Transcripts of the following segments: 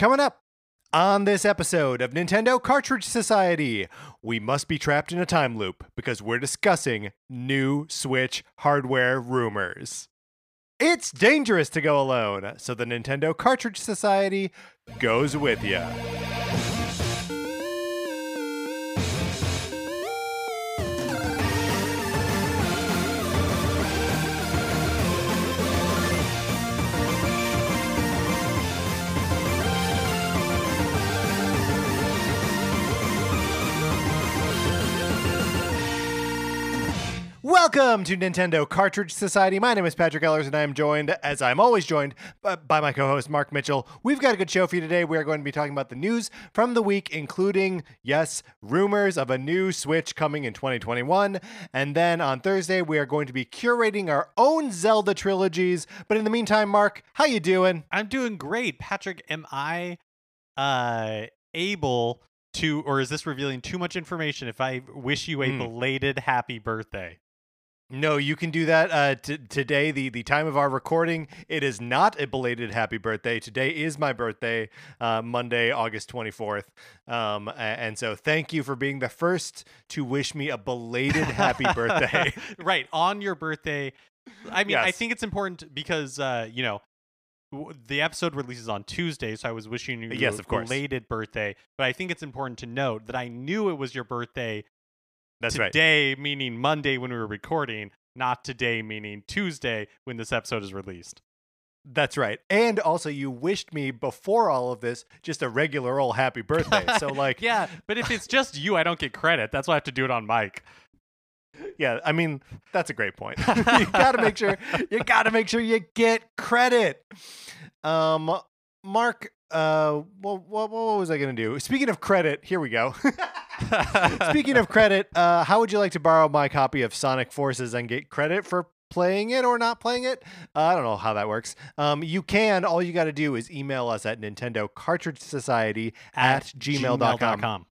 Coming up on this episode of Nintendo Cartridge Society, we must be trapped in a time loop because we're discussing new Switch hardware rumors. It's dangerous to go alone, so the Nintendo Cartridge Society goes with you. Welcome to Nintendo Cartridge Society. My name is Patrick Ellers, and I am joined, as I'm always joined, by my co host, Mark Mitchell. We've got a good show for you today. We are going to be talking about the news from the week, including, yes, rumors of a new Switch coming in 2021. And then on Thursday, we are going to be curating our own Zelda trilogies. But in the meantime, Mark, how you doing? I'm doing great. Patrick, am I uh able to or is this revealing too much information if I wish you a Hmm. belated happy birthday? No, you can do that uh, t- today. The the time of our recording, it is not a belated happy birthday. Today is my birthday, uh, Monday, August twenty fourth. Um, and so thank you for being the first to wish me a belated happy birthday. right, on your birthday. I mean, I think it's important because uh, you know, w- the episode releases on Tuesday, so I was wishing you Yes, a of course. belated birthday, but I think it's important to note that I knew it was your birthday That's right. today, meaning Monday when we were recording, not today, meaning Tuesday when this episode is released. That's right. And also, you wished me before all of this just a regular old happy birthday. So like, yeah, but if it's just you, I don't get credit. That's why I have to do it on mic. Yeah, I mean that's a great point. you gotta make sure you gotta make sure you get credit. Um, Mark, uh, what what, what was I gonna do? Speaking of credit, here we go. Speaking of credit, uh, how would you like to borrow my copy of Sonic Forces and get credit for playing it or not playing it? Uh, I don't know how that works. Um, you can. All you got to do is email us at Nintendo Cartridge Society at, gmail.com. gmail.com.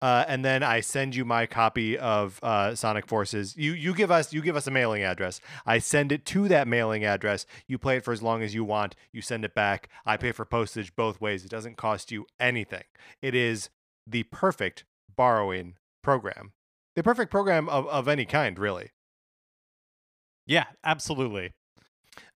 Uh, and then I send you my copy of uh, Sonic Forces. You you give us you give us a mailing address. I send it to that mailing address. You play it for as long as you want. You send it back. I pay for postage both ways. It doesn't cost you anything. It is the perfect borrowing program. The perfect program of, of any kind, really. Yeah, absolutely.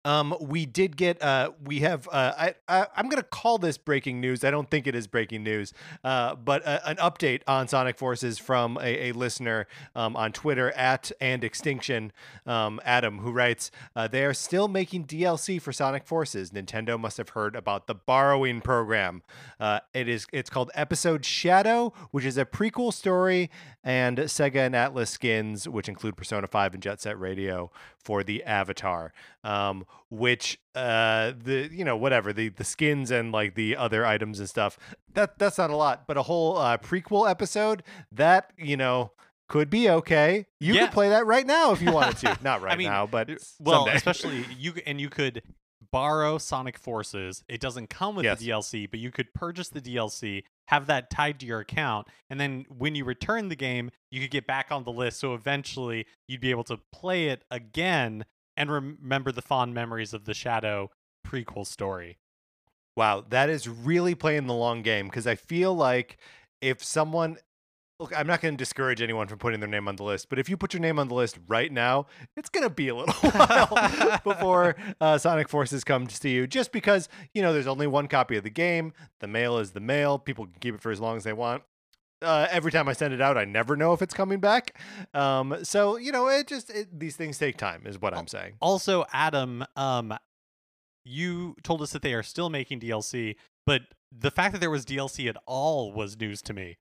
Um, we did get uh, we have uh, I, I I'm gonna call this breaking news. I don't think it is breaking news, uh, but uh, an update on Sonic Forces from a, a listener um, on Twitter at and Extinction, um, Adam, who writes uh, they are still making DLC for Sonic Forces. Nintendo must have heard about the borrowing program. Uh, it is it's called Episode Shadow, which is a prequel story, and Sega and Atlus skins, which include Persona 5 and Jet Set Radio for the Avatar. Um, which uh the you know whatever the the skins and like the other items and stuff that that's not a lot but a whole uh prequel episode that you know could be okay you Yeah. could play that right now if you wanted to not right mean, now but Uh, Well, someday. especially you and you could borrow Sonic Forces. It doesn't come with Yes. the DLC, but you could purchase the DLC, have that tied to your account, and then when you return the game, you could get back on the list. So eventually, you'd be able to play it again and remember the fond memories of the Shadow prequel story. Wow, that is really playing the long game because I feel like if someone look, I'm not going to discourage anyone from putting their name on the list, but if you put your name on the list right now, it's going to be a little while before uh, Sonic Forces comes to you. Just because you know there's only one copy of the game, the mail is the mail. People can keep it for as long as they want. Uh, every time I send it out, I never know if it's coming back. Um, so you know, it just it, these things take time, is what I'm saying. Also, Adam, um, you told us that they are still making DLC, but the fact that there was DLC at all was news to me.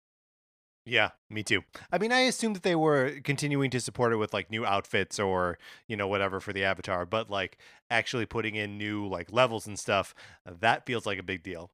Yeah, me too. I mean, I assumed that they were continuing to support it with like new outfits or, you know, whatever for the avatar, but like actually putting in new like levels and stuff, that feels like a big deal.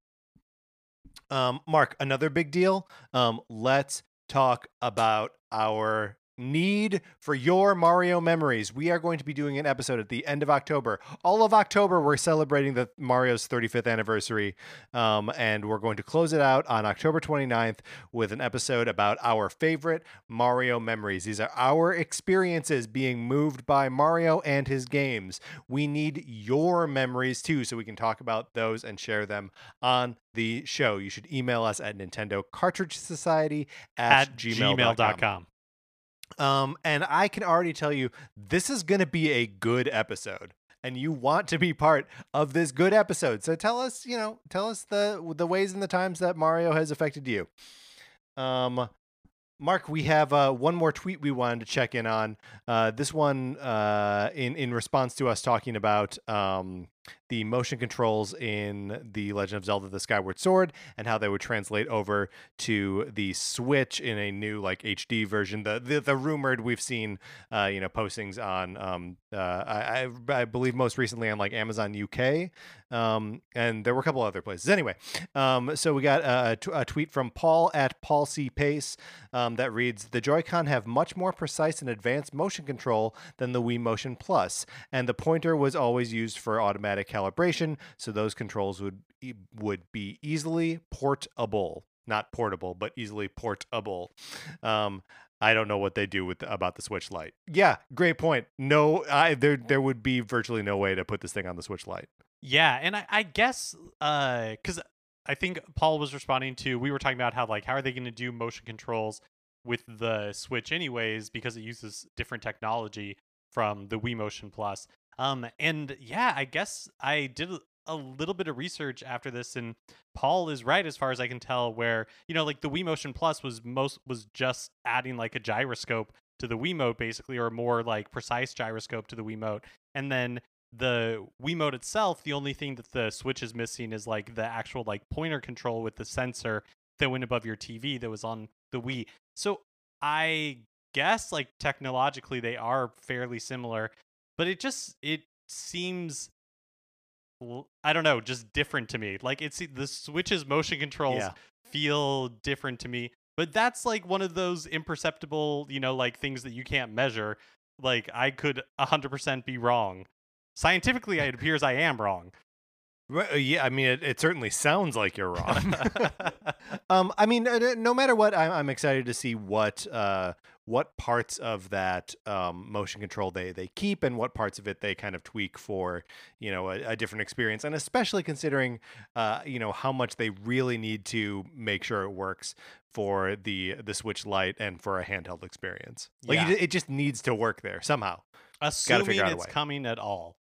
Um, Mark, another big deal. Um, let's talk about our need for your Mario memories. We are going to be doing an episode at the end of October. All of October, we're celebrating the Mario's 35th anniversary, um, and we're going to close it out on October 29th with an episode about our favorite Mario memories. These are our experiences being moved by Mario and his games. We need your memories too, so we can talk about those and share them on the show. You should email us at Nintendo Cartridge Society at, at gmail.com. gmail.com. Um, and I can already tell you this is going to be a good episode, and you want to be part of this good episode. So tell us, you know, tell us the the ways and the times that Mario has affected you. Um, Mark, we have uh, one more tweet we wanted to check in on. Uh, this one, uh, in in response to us talking about um, the motion controls in the Legend of Zelda: The Skyward Sword and how they would translate over to the Switch in a new like HD version. The the, the rumored we've seen, uh, you know, postings on um, uh, I, I believe most recently on like Amazon UK, um, and there were a couple other places. Anyway, um, so we got a, a t- a tweet from Paul at Paul C Pace um, that reads: The Joy-Con have much more precise and advanced motion control than the Wii Motion Plus, and the pointer was always used for automatic calibration, so those controls would would be easily portable, not portable, but easily portable. Um, I don't know what they do with about the Switch Lite. Yeah, great point. No, I, there there would be virtually no way to put this thing on the Switch Lite. Yeah, and I, I guess because I think Paul was responding to we were talking about how like how are they going to do motion controls with the Switch anyways because it uses different technology from the Wii Motion Plus. Um, and yeah, I guess I did a little bit of research after this, and Paul is right as far as I can tell. Where you know, like the Wii Motion Plus was most was just adding like a gyroscope to the Wii Wiimote, basically, or a more like precise gyroscope to the Wii Wiimote, and then the Wii Wiimote itself, the only thing that the Switch is missing is like the actual like pointer control with the sensor that went above your TV that was on the Wii. So I guess like technologically they are fairly similar, but it just it seems I don't know, just different to me. Like it's the Switch's motion controls Yeah. feel different to me. But that's like one of those imperceptible, you know, like things that you can't measure. Like I could 100% be wrong. Scientifically, it appears I am wrong. Uh, yeah, I mean, it, it certainly sounds like you're wrong. um, I mean, no matter what, I'm, I'm excited to see what uh, what parts of that um, motion control they they keep and what parts of it they kind of tweak for you know a, a different experience, and especially considering uh, you know how much they really need to make sure it works for the the Switch Lite and for a handheld experience. Like Yeah. it, it just needs to work there somehow. Assuming figure out a it's coming at all.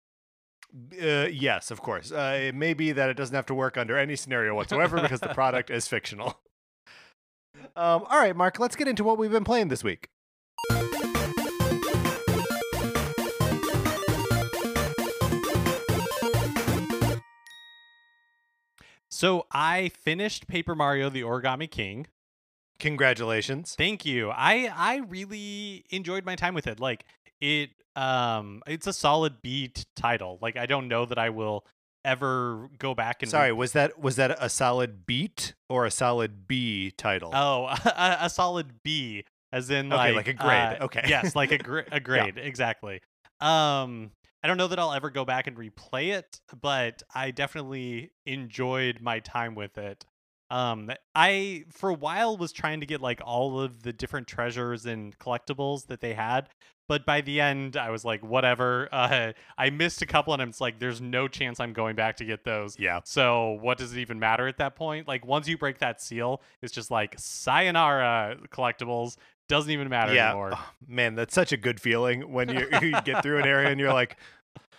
Uh, yes, of course. Uh, it may be that it doesn't have to work under any scenario whatsoever because the product is fictional. Um, all right, Mark, let's get into what we've been playing this week. So I finished Paper Mario the Origami King. Congratulations. Thank you. I I really enjoyed my time with it. Like it um it's a solid B title. Like I don't know that I will ever go back and re- Sorry, was that was that a solid beat or a solid B title? Oh, a, a solid B, as in Okay, like like a grade. uh, Okay. yes, like a gr- a grade, exactly. Um, I don't know that I'll ever go back and replay it, but I definitely enjoyed my time with it. Um, I for a while was trying to get like all of the different treasures and collectibles that they had, but by the end I was like, whatever. Uh, I missed a couple, and I'm like, there's no chance I'm going back to get those. yeah. So what does it even matter at that point? Like once you break that seal, it's just like sayonara collectibles. Doesn't even matter Yeah. anymore. Oh, man, that's such a good feeling when you, you get through an area and you're like,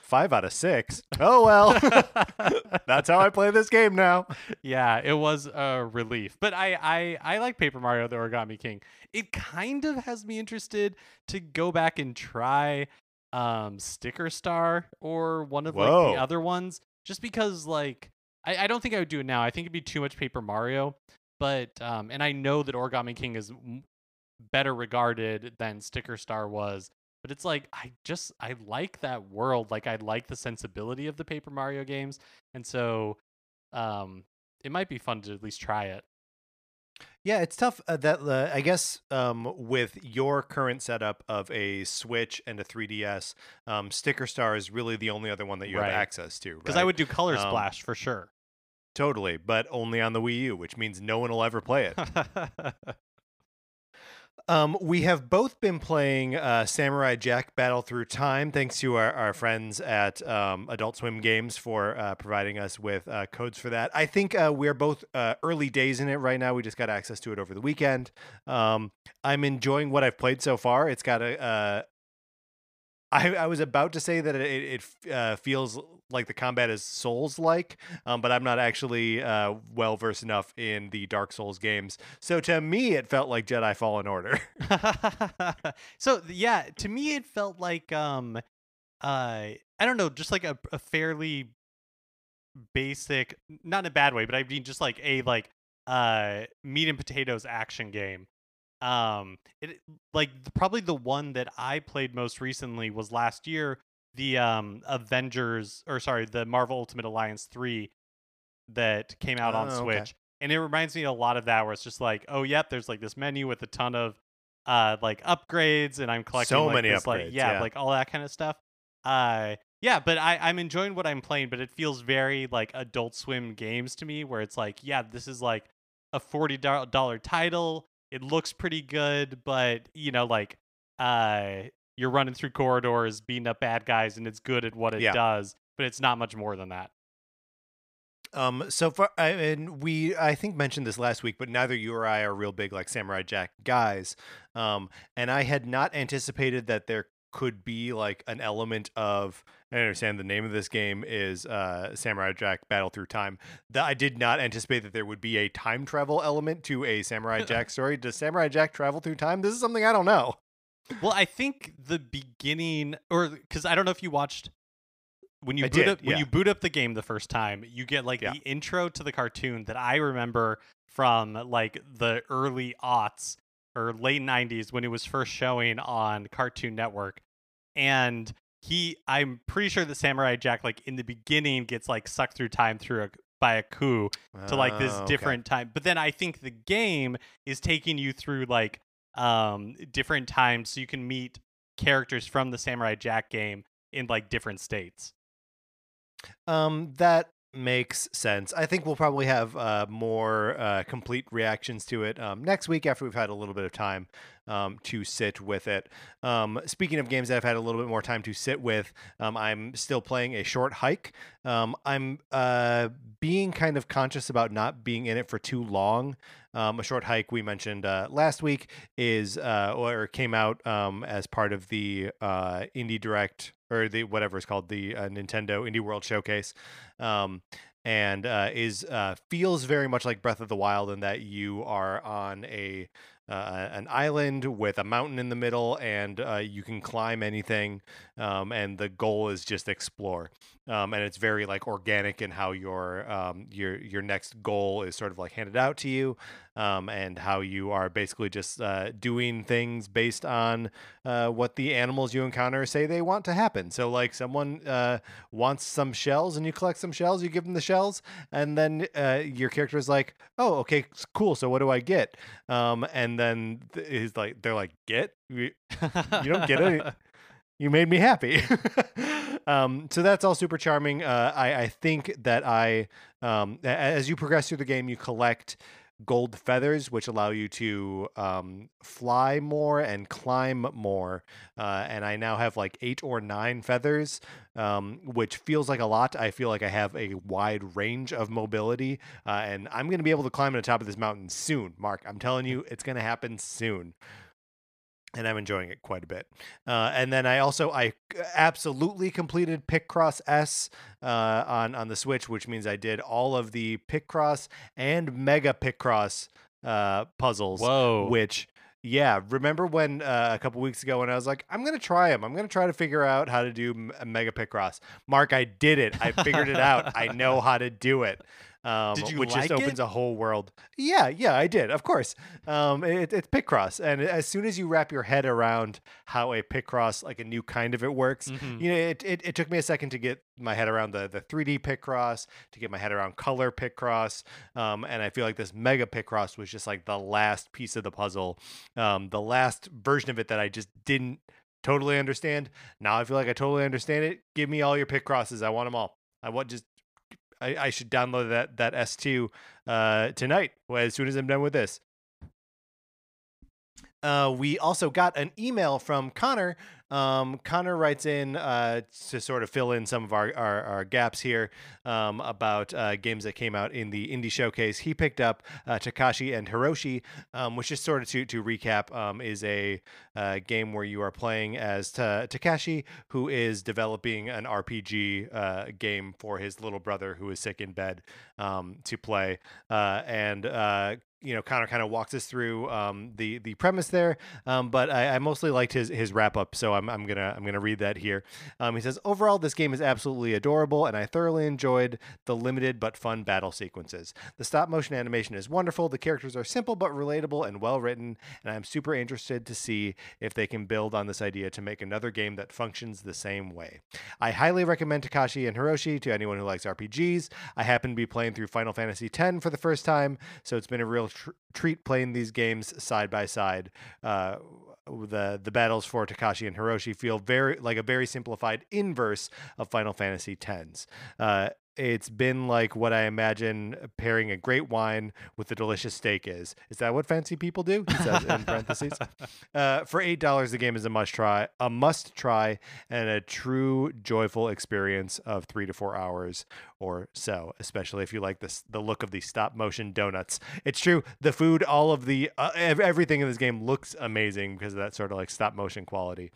five out of six. Oh, well. that's how I play this game now. yeah, it was a relief. But I, I I like Paper Mario the Origami King. It kind of has me interested to go back and try um Sticker Star or one of like the other ones. Just because like I, I don't think I would do it now. I think it'd be too much Paper Mario. But um and I know that Origami King is better regarded than Sticker Star was. But it's like I just I like that world. Like I like the sensibility of the Paper Mario games. And so um it might be fun to at least try it. Yeah, it's tough. Uh, that uh, I guess um, with your current setup of a Switch and a 3DS, um, Sticker Star is really the only other one that you Right. have access to. Because right? I would do Color Um, Splash for sure. totally, but only on the Wii U, which means no one will ever play it. Um, we have both been playing uh, Samurai Jack Battle Through Time, thanks to our, our friends at um, Adult Swim Games for uh, providing us with uh, codes for that. I think uh, we're both uh, early days in it right now. We just got access to it over the weekend. Um, I'm enjoying what I've played so far. It's got a. I, I was about to say that it, it uh, feels like the combat is Souls like, um, but I'm not actually uh, well versed enough in the Dark Souls games. So to me, it felt like Jedi Fallen Order. so yeah, to me it felt like um uh I don't know, just like a, a fairly basic not in a bad way, but I mean just like a like uh meat and potatoes action game. Um it like probably the one that I played most recently was last year, the um Avengers or sorry, the Marvel Ultimate Alliance 3 that came out on Oh, okay. Switch. And it reminds me a lot of that where it's just like, oh yep, there's like this menu with a ton of uh like upgrades and I'm collecting So like, many this, like upgrades, yeah, yeah. like all that kind of stuff. Uh yeah, but I, I'm enjoying what I'm playing, but it feels very like adult swim games to me where it's like, yeah, this is like a forty dollar title. It looks pretty good, but you know, like uh you're running through corridors, beating up bad guys, and it's good at what it Yeah. does, but it's not much more than that. Um, so far, I, and we, I think mentioned this last week, but neither you or I are real big like Samurai Jack guys. Um, and I had not anticipated that there could be like an element of. I understand the name of this game is uh, Samurai Jack Battle Through Time. That I did not anticipate that there would be a time travel element to a Samurai Jack story. Does Samurai Jack travel through time? This is something I don't know. Well, I think the beginning, or because I don't know if you watched when you I boot did, up when you boot up the game the first time, you get like Yeah. the intro to the cartoon that I remember from like the early aughts or late '90s when it was first showing on Cartoon Network, and he, I'm pretty sure that Samurai Jack, like in the beginning, gets like sucked through time through a by Aku to like this Oh, okay. different time. But then I think the game is taking you through like um different times so you can meet characters from the Samurai Jack game in like different states. Um, that makes sense. I think we'll probably have uh, more uh, complete reactions to it um, next week after we've had a little bit of time um, to sit with it. Um, speaking of games that I've had a little bit more time to sit with, um, I'm still playing a short hike. Um, I'm uh, being kind of conscious about not being in it for too long. Um, a short hike we mentioned uh, last week is uh, or came out um, as part of the uh, Indie Direct or the whatever it's called the uh, Nintendo Indie World Showcase, um, and uh, is uh, feels very much like Breath of the Wild in that you are on a uh, an island with a mountain in the middle, and uh, you can climb anything, um, and the goal is just explore. Um, and it's very like organic in how your um, your your next goal is sort of like handed out to you, um, and how you are basically just uh, doing things based on uh, what the animals you encounter say they want to happen. So like someone uh, wants some shells, and you collect some shells, you give them the shells, and then uh, your character is like, "Oh, okay, cool. So what do I get?" Um, and then th- he's like, "They're like, get." You you don't get it. You made me happy. um, so that's all super charming. Uh, I, I think that I, um, as you progress through the game, you collect gold feathers, which allow you to um, fly more and climb more. Uh, and I now have like eight or nine feathers, um, which feels like a lot. I feel like I have a wide range of mobility, uh, and I'm going to be able to climb to the top of this mountain soon. Mark, I'm telling you, it's going to happen soon and I'm enjoying it quite a bit. Uh, and then I also I absolutely completed Picross S uh, on on the Switch, which means I did all of the Picross and Mega Picross uh, puzzles. Whoa. Which yeah, remember when uh, a couple weeks ago when I was like, I'm gonna try them. I'm gonna try to figure out how to do Mega Picross. Mark, I did it. I figured it out. I know how to do it. Um, Did you which just like opens it? a whole world. Yeah, yeah, I did, of course. Um, it, it's Picross, and as soon as you wrap your head around how a Picross, like a new kind of it works, Mhm. you know, it, it, it took me a second to get my head around the, the 3D Picross, to get my head around color Picross, um, and I feel like this Mega Picross was just like the last piece of the puzzle, um, the last version of it that I just didn't totally understand. Now I feel like I totally understand it. Give me all your Picrosses. I want them all. I want just. I, I should download that that S2 uh, tonight as soon as I'm done with this. Uh, we also got an email from Connor. Um, Connor writes in uh, to sort of fill in some of our, our, our gaps here um, about uh, games that came out in the indie showcase. He picked up uh, Takeshi and Hiroshi, um, which is sort of to, to recap um, is a uh, game where you are playing as Ta- Takeshi, who is developing an RPG uh, game for his little brother who is sick in bed um, to play. Uh, and you know, Connor kind of walks us through um, the the premise there, um, but I, I mostly liked his his wrap up, so I'm, I'm gonna I'm gonna read that here. Um, he says overall, this game is absolutely adorable, and I thoroughly enjoyed the limited but fun battle sequences. The stop motion animation is wonderful. The characters are simple but relatable and well written, and I'm super interested to see if they can build on this idea to make another game that functions the same way. I highly recommend Takeshi and Hiroshi to anyone who likes RPGs. I happen to be playing through Final Fantasy X for the first time, so it's been a real tr- treat playing these games side by side. Uh, the the battles for Takeshi and Hiroshi feel very like a very simplified inverse of Final Fantasy X's. Uh, it's been like what I imagine pairing a great wine with a delicious steak is. Is that what fancy people do? He says in parentheses. Uh, for eight dollars, the game is a must try, a must try, and a true joyful experience of three to four hours or so. Especially if you like this, the look of the stop motion donuts. It's true. The food, all of the uh, everything in this game looks amazing because of that sort of like stop motion quality.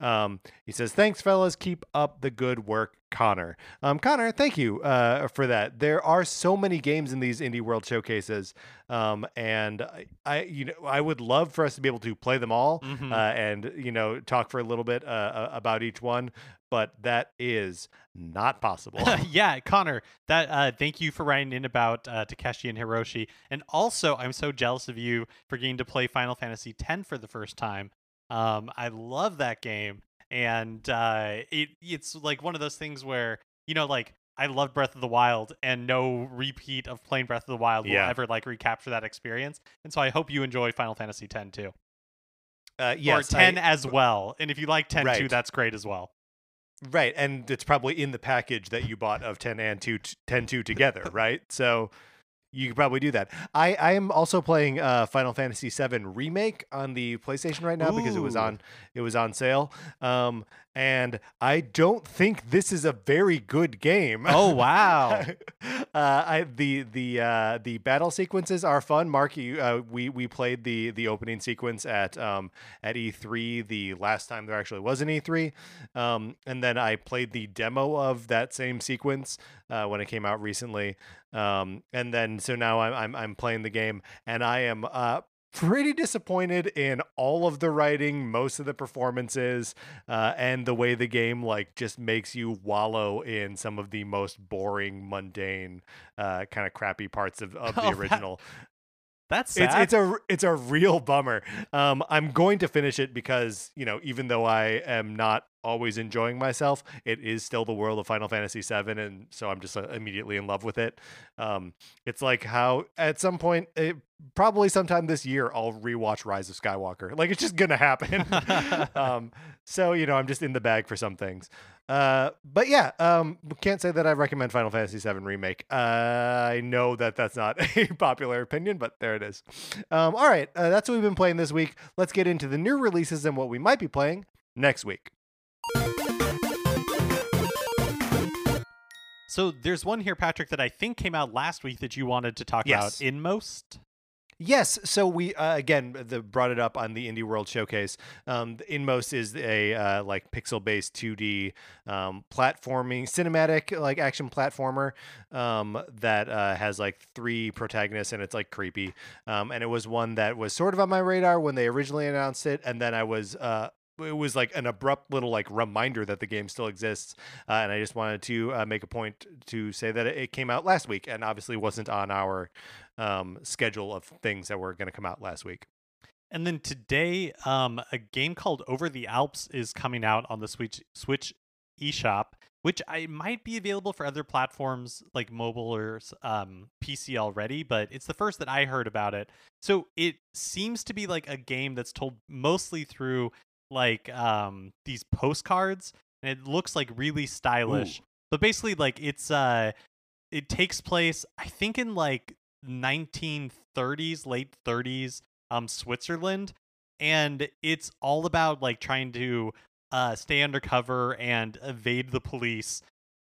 Um, he says, "Thanks, fellas. Keep up the good work." Connor. Um, Connor, thank you uh, for that. There are so many games in these indie world showcases, um, and I, I, you know, I would love for us to be able to play them all Mhm. uh, and you know talk for a little bit uh, uh, about each one, but that is not possible. yeah, Connor, that uh, thank you for writing in about uh, Takeshi and Hiroshi, and also I'm so jealous of you for getting to play Final Fantasy X for the first time. Um, I love that game, and uh, it it's like one of those things where you know, like I love Breath of the Wild, and no repeat of playing Breath of the Wild Yeah. will ever like recapture that experience. And so I hope you enjoy Final Fantasy X too, uh, yes, or 10 I- as well. And if you like 10 too, Right. that's great as well. Right, and it's probably in the package that you bought of 10 and 2 t- 10 2 together, right? So you could probably do that. I I am also playing uh, Final Fantasy VII remake on the PlayStation right now because it was on it was on sale. Um and I don't think this is a very good game. Oh wow! uh, I the the uh, the battle sequences are fun. Mark, you, uh, we we played the the opening sequence at um, at E3 the last time there actually was an E3, um, and then I played the demo of that same sequence uh, when it came out recently, um, and then so now I'm, I'm I'm playing the game and I am uh, pretty disappointed in all of the writing, most of the performances, uh, and the way the game like just makes you wallow in some of the most boring, mundane, uh, kind of crappy parts of, of the Oh, original. That's sad. It's it's a it's a real bummer. Um, I'm going to finish it because you know even though I am not always enjoying myself, it is still the world of Final Fantasy VII, and so I'm just uh, immediately in love with it. Um, it's like how at some point, it, probably sometime this year, I'll rewatch Rise of Skywalker. Like it's just gonna happen. um, so you know I'm just in the bag for some things. Uh, but yeah, um, can't say that I recommend Final Fantasy VII remake. Uh, I know that that's not a popular opinion, but there it is. Um, all right, uh, that's what we've been playing this week. Let's get into the new releases and what we might be playing next week. So there's one here, Patrick, that I think came out last week that you wanted to talk Yes. about. Inmost. Yes, so we uh, again the, brought it up on the Indie World Showcase. Um, Inmost is a uh, like pixel-based 2D um, platforming, cinematic like action platformer um, that uh, has like three protagonists and it's like creepy. Um, and it was one that was sort of on my radar when they originally announced it, and then I was uh, it was like an abrupt little like reminder that the game still exists, uh, and I just wanted to uh, make a point to say that it came out last week, and obviously wasn't on our um, schedule of things that were going to come out last week. And then today, um, a game called Over the Alps is coming out on the Switch Switch eShop, which I might be available for other platforms like mobile or um, PC already, but it's the first that I heard about it. So it seems to be like a game that's told mostly through like um, these postcards, and it looks like really stylish. Ooh. But basically, like it's uh, it takes place, I think, in like 1930s, late 30s, um, Switzerland, and it's all about like trying to uh, stay undercover and evade the police.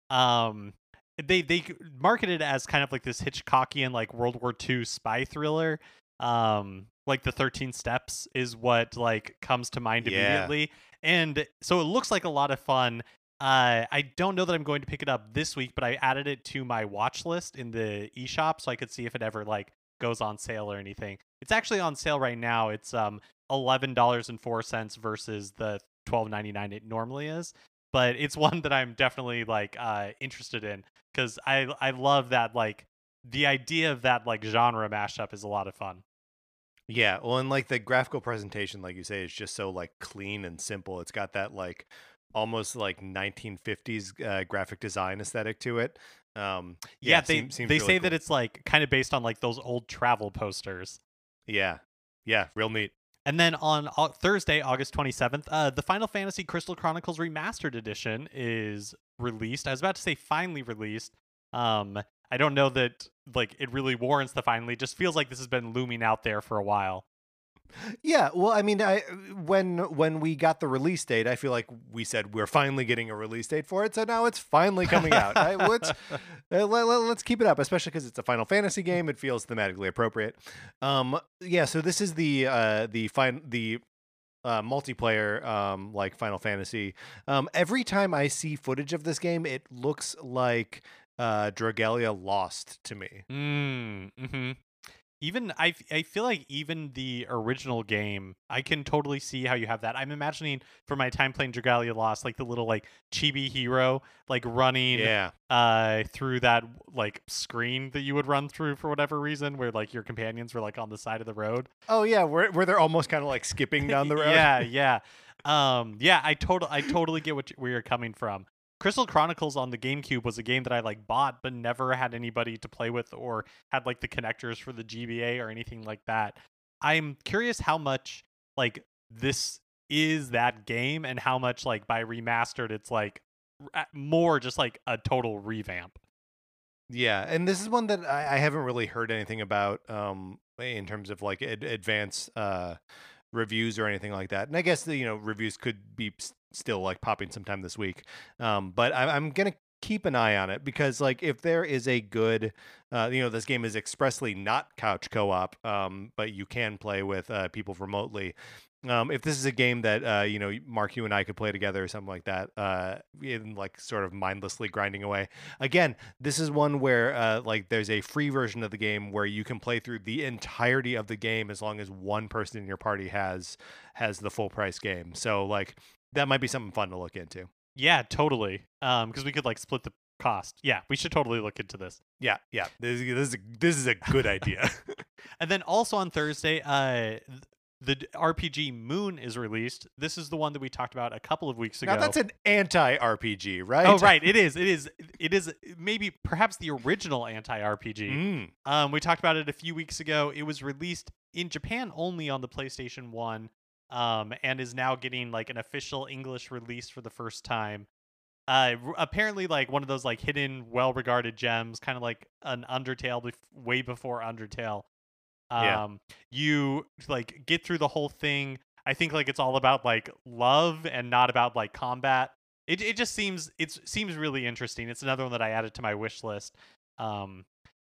Um, they they marketed it as kind of like this Hitchcockian like World War II spy thriller. Um, like the 13 steps is what like comes to mind Yeah. immediately. And so it looks like a lot of fun. Uh, I don't know that I'm going to pick it up this week, but I added it to my watch list in the eShop so I could see if it ever like goes on sale or anything. It's actually on sale right now. It's um eleven dollars and four cents versus the twelve ninety nine it normally is. But it's one that I'm definitely like uh interested in because I I love that like the idea of that like genre mashup is a lot of fun. Yeah, well, and like the graphical presentation, like you say, is just so like clean and simple. It's got that like almost like 1950s uh, graphic design aesthetic to it. Um, Yeah, it they seem- seems they really say cool. that it's like kind of based on like those old travel posters. yeah, yeah, real neat. And then on Au- Thursday, August 27th, uh, the Final Fantasy Crystal Chronicles Remastered Edition is released. I was about to say finally released. Um, I don't know that like it really warrants the finally. Just feels like this has been looming out there for a while. Yeah, well, I mean, I when when we got the release date, I feel like we said we're finally getting a release date for it. So now it's finally coming out. I, let's uh, let, let, us keep it up, especially because it's a Final Fantasy game. It feels thematically appropriate. Um, yeah. So this is the uh the fine the uh, multiplayer um like Final Fantasy. Um, every time I see footage of this game, it looks like uh Dragalia Lost to me. Mm, hmm Even I, I feel like even the original game, I can totally see how you have that. I'm imagining for my time playing Dragalia Lost, like the little like chibi hero, like running Yeah. uh through that like screen that you would run through for whatever reason, where like your companions were like on the side of the road. Oh yeah, where where they're almost kind of like skipping down the road. yeah, yeah, um, yeah. I total, I totally get what you, where you're coming from. Crystal Chronicles on the GameCube was a game that I like bought, but never had anybody to play with or had like the connectors for the GBA or anything like that. I'm curious how much like this is that game and how much like by remastered it's like more just like a total revamp. Yeah, and this is one that I, I haven't really heard anything about um, in terms of like ad- advanced uh, reviews or anything like that. And I guess the, you know reviews could be still like popping sometime this week. Um, but I, I'm gonna keep an eye on it because like if there is a good, uh, you know, this game is expressly not couch co-op, um, but you can play with uh, people remotely. Um, if this is a game that uh, you know Mark, you and I could play together or something like that, uh, in like sort of mindlessly grinding away. Again, this is one where uh, like there's a free version of the game where you can play through the entirety of the game as long as one person in your party has has the full price game. So like that might be something fun to look into. Yeah, totally. Um, because we could like split the cost. Yeah, we should totally look into this. Yeah, yeah. This, is- this is a, this is a good idea. And then also on Thursday, uh, the RPG Moon is released. This is the one that we talked about a couple of weeks ago. now that's an anti RPG, right? Oh right, it is. It is. It is maybe perhaps the original anti RPG. Mm. Um, we talked about it a few weeks ago. It was released in Japan only on the PlayStation One, um, and is now getting like an official English release for the first time. Uh, apparently, like one of those like hidden, well-regarded gems, kind of like an Undertale, bef- way before Undertale. Um, Yeah. you like get through the whole thing. I think like it's all about like love and not about like combat. It it just seems it seems really interesting. It's another one that I added to my wish list. Um,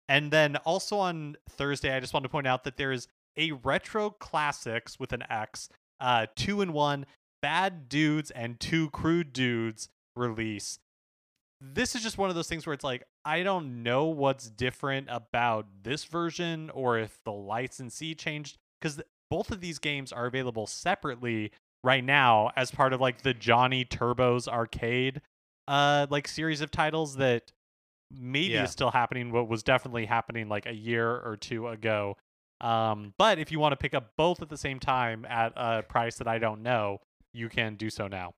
and then also on Thursday, I just want to point out that there is a retro classics with an X, uh, two in one, bad dudes and two crude dudes release. This is just one of those things where it's like I don't know what's different about this version or if the licensee changed because both of these games are available separately right now as part of like the Johnny Turbos arcade uh like series of titles that maybe Yeah. is still happening what was definitely happening like a year or two ago um but if you want to pick up both at the same time at a price that i don't know you can do so now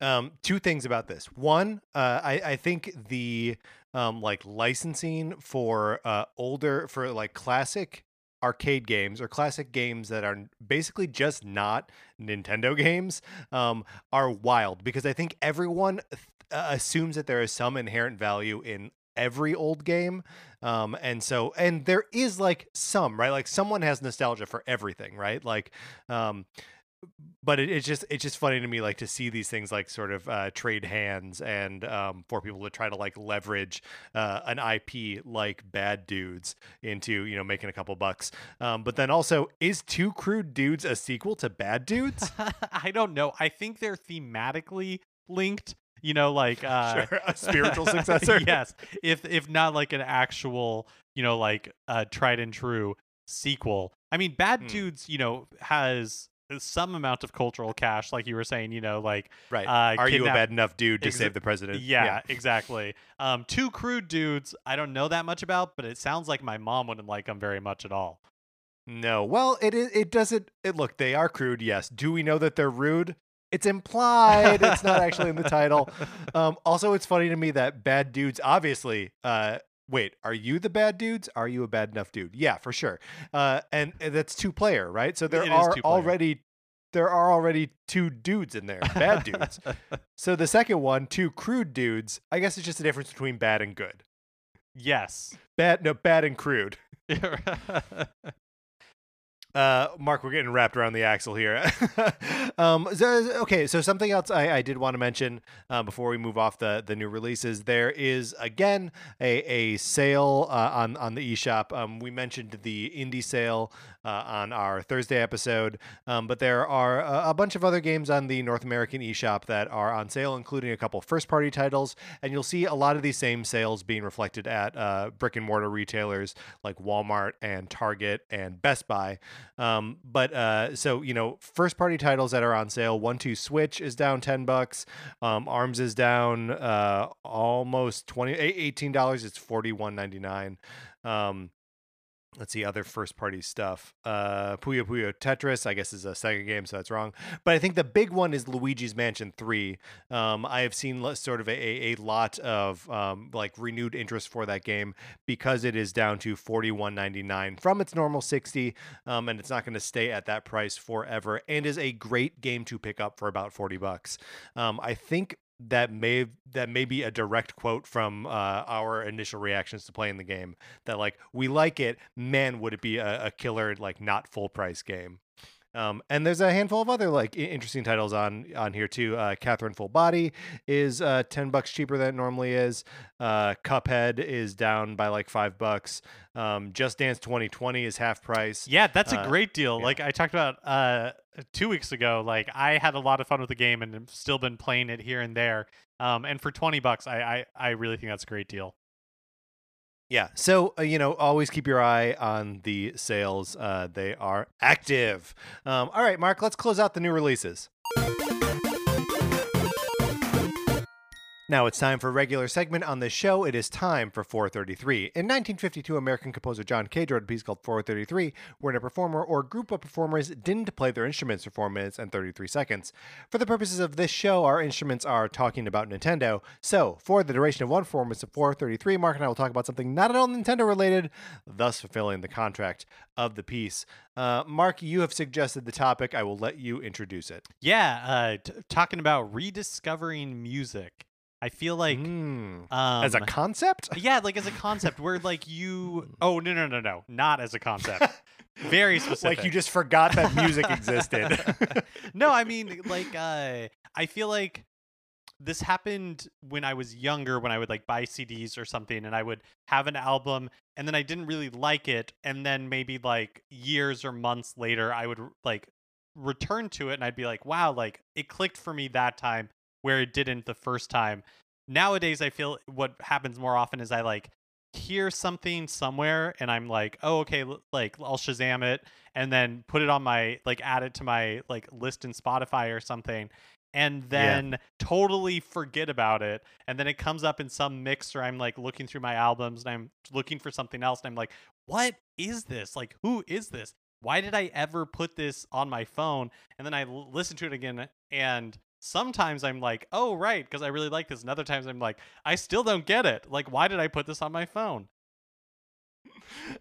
Um, two things about this. One, uh, I, I think the um, like licensing for uh, older for like classic arcade games or classic games that are basically just not Nintendo games um, are wild because I think everyone th- uh, assumes that there is some inherent value in every old game um and so and there is like some right like someone has nostalgia for everything right like um but it, it's just it's just funny to me like to see these things like sort of uh, trade hands and um, for people to try to like leverage uh, an IP like Bad Dudes into you know making a couple bucks. Um, but then also, is Two Crude Dudes a sequel to Bad Dudes? i don't know i think they're thematically linked you know like uh sure, a spiritual successor. yes if if not like an actual you know like a tried and true sequel i mean bad Hmm. dudes you know has some amount of cultural cash like you were saying you know like right. uh, Are you a bad enough dude to Exa- save the president? yeah, exactly um two crude dudes i don't know that much about but it sounds like my mom wouldn't like them very much at all No. Well, it is. It doesn't. It look. They are crude. Yes. Do we know that they're rude? It's implied. it's not actually in the title. Um, also, it's funny to me that bad dudes. Obviously. Uh, wait. Are you the bad dudes? Are you a bad enough dude? Yeah, for sure. Uh, and, and that's two player, right? So there It are already. There are already two dudes in there, bad dudes. So the second one, two crude dudes. I guess it's just the difference between bad and good. yes Bad, no, bad and crude. Uh, Mark, we're getting wrapped around the axle here. um, so- okay, so something else I, I did want to mention uh, before we move off the, the new releases, there is again a, a sale uh, on on the eShop. Um, we mentioned the indie sale uh, on our Thursday episode, um, but there are a, a bunch of other games on the North American eShop that are on sale, including a couple first party titles, and you'll see a lot of these same sales being reflected at uh, brick and mortar retailers like Walmart and Target and Best Buy. Um, but uh, so you know, first party titles that are on sale. One Two Switch is down ten bucks. Um, Arms is down uh, almost twenty eighteen dollars. It's forty one ninety nine. Um, let's see other first party stuff. Uh, Puyo Puyo Tetris, I guess, is a Sega game, so that's wrong. But I think the big one is Luigi's Mansion Three. Um, I have seen sort of a, a, lot of um, like renewed interest for that game because it is down to forty one ninety nine from its normal sixty, um, and it's not going to stay at that price forever, and is a great game to pick up for about forty bucks. Um, I think that may that may be a direct quote from uh, our initial reactions to playing the game that like we like it man would it be a, a killer like not full price game um, and there's a handful of other like interesting titles on on here too. Uh, Catherine Full Body is uh, ten bucks cheaper than it normally is. Uh, Cuphead is down by like five bucks. Um, Just Dance 2020 is half price. Yeah, that's a Uh, great deal. yeah. Like I talked about uh two weeks ago, like I had a lot of fun with the game and have still been playing it here and there. Um, and for twenty bucks, I I, I really think that's a great deal. Yeah. So, uh, you know, always keep your eye on the sales. Uh, they are active. Um, all right, Mark, let's close out the new releases. Now it's time for a regular segment on this show. It is time for 433. In 1952, American composer John Cage wrote a piece called 433, wherein a performer or group of performers didn't play their instruments for 4 minutes and 33 seconds. For the purposes of this show, our instruments are talking about Nintendo. So, for the duration of one performance of 433, Mark and I will talk about something not at all Nintendo related, thus fulfilling the contract of the piece. Uh, Mark, you have suggested the topic. I will let you introduce it. Yeah, uh, t- talking about rediscovering music. I feel like Mm. um, As a concept? yeah, like as a concept where like you oh no no no no not as a concept. Very specific. like you just forgot that music existed. no, I mean like uh I feel like this happened when I was younger when I would like buy CDs or something and I would have an album and then I didn't really like it and then maybe like years or months later I would like return to it and I'd be like wow like it clicked for me that time where it didn't the first time. Nowadays I feel what happens more often is I like hear something somewhere and I'm like, oh, okay, like I'll Shazam it and then put it on my like add it to my like list in Spotify or something and then totally forget about it and then it comes up in some mix or I'm like looking through my albums and I'm looking for something else and I'm like, what is this? Like who is this? Why did I ever put this on my phone? And then I l- listen to it again and sometimes I'm like, oh, right, because I really like this. And other times I'm like, I still don't get it. Like, why did I put this on my phone?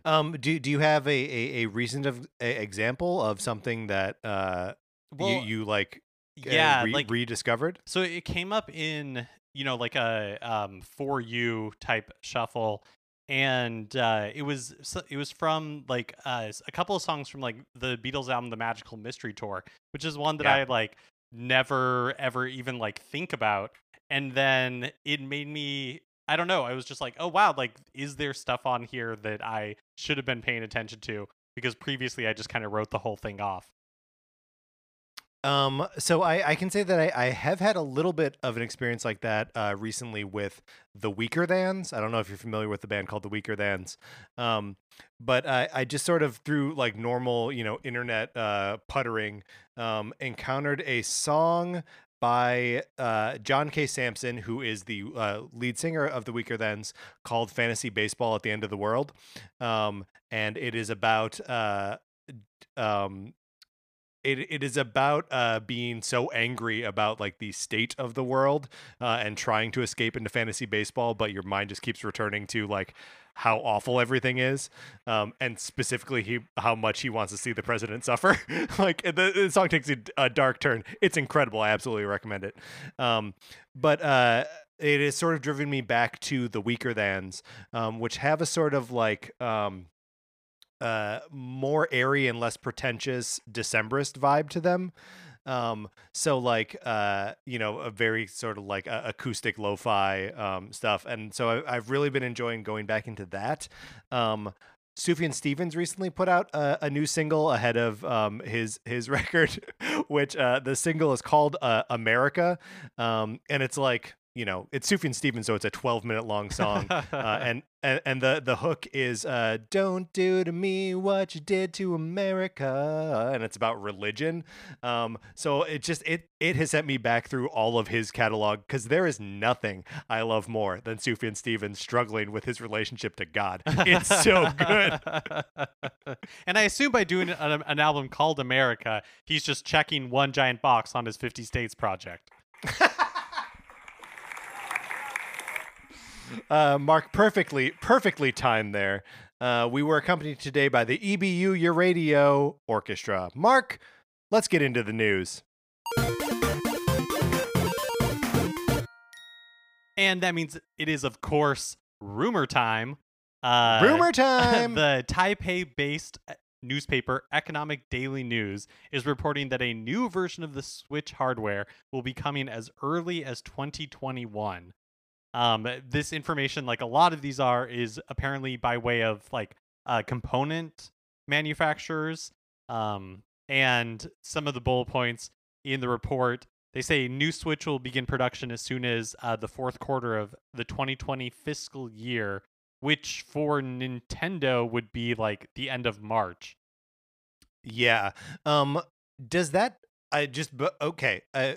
Um, do do you have a a, a recent of, a example of something that uh Well, you you like uh, yeah, re- like rediscovered? so it came up in you know like a um for you type shuffle, and uh, it was it was from like uh, a couple of songs from like the Beatles album, The Magical Mystery Tour, which is one that Yeah. I like never ever even like think about, and then it made me. I don't know. I was just like, oh wow, like is there stuff on here that I should have been paying attention to? Because previously I just kind of wrote the whole thing off. Um, so I, I can say that I, I have had a little bit of an experience like that uh, recently with the Weaker Thans. I don't know if you're familiar with the band called the Weaker Thans, um, but I, I just sort of through like normal, you know, internet uh, puttering, um, encountered a song by uh, John K. Samson, who is the uh, lead singer of the Weaker Thans, called "Fantasy Baseball at the End of the World," um, and it is about uh, um, it it is about uh being so angry about like the state of the world uh and trying to escape into fantasy baseball but your mind just keeps returning to like how awful everything is um and specifically he how much he wants to see the president suffer. Like the, the song takes a, a dark turn. It's incredible. I absolutely recommend it. Um but uh it has sort of driven me back to the weaker thans um which have a sort of like um uh more airy and less pretentious Decemberist vibe to them. Um so like uh you know a very sort of like uh, acoustic lo-fi um stuff and so I, I've really been enjoying going back into that. Um Sufjan Stevens recently put out a, a new single ahead of um, his his record, which uh, the single is called uh, "America," um, and it's like you know it's Sufjan Stevens, so it's a 12 minute long song, uh, and, and and the the hook is uh, "Don't do to me what you did to America," and it's about religion. Um, so it just it it has sent me back through all of his catalog because there is nothing I love more than Sufjan Stevens struggling with his relationship to God. It's so good. and I assume by doing an, an album called America, he's just checking one giant box on his 50 states project. Uh, Mark, perfectly, perfectly timed there. Uh, we were accompanied today by the EBU Your Radio Orchestra. Mark, let's get into the news. And that means it is, of course, rumor time. Uh, Rumor time. the Taipei based newspaper Economic Daily News is reporting that a new version of the Switch hardware will be coming as early as 2021. Um, this information, like a lot of these are, is apparently by way of like uh, component manufacturers. Um, and some of the bullet points in the report they say new Switch will begin production as soon as uh, the fourth quarter of the 2020 fiscal year, which for Nintendo would be like the end of March. yeah. Um. Does that? I just. bu- Okay. Uh,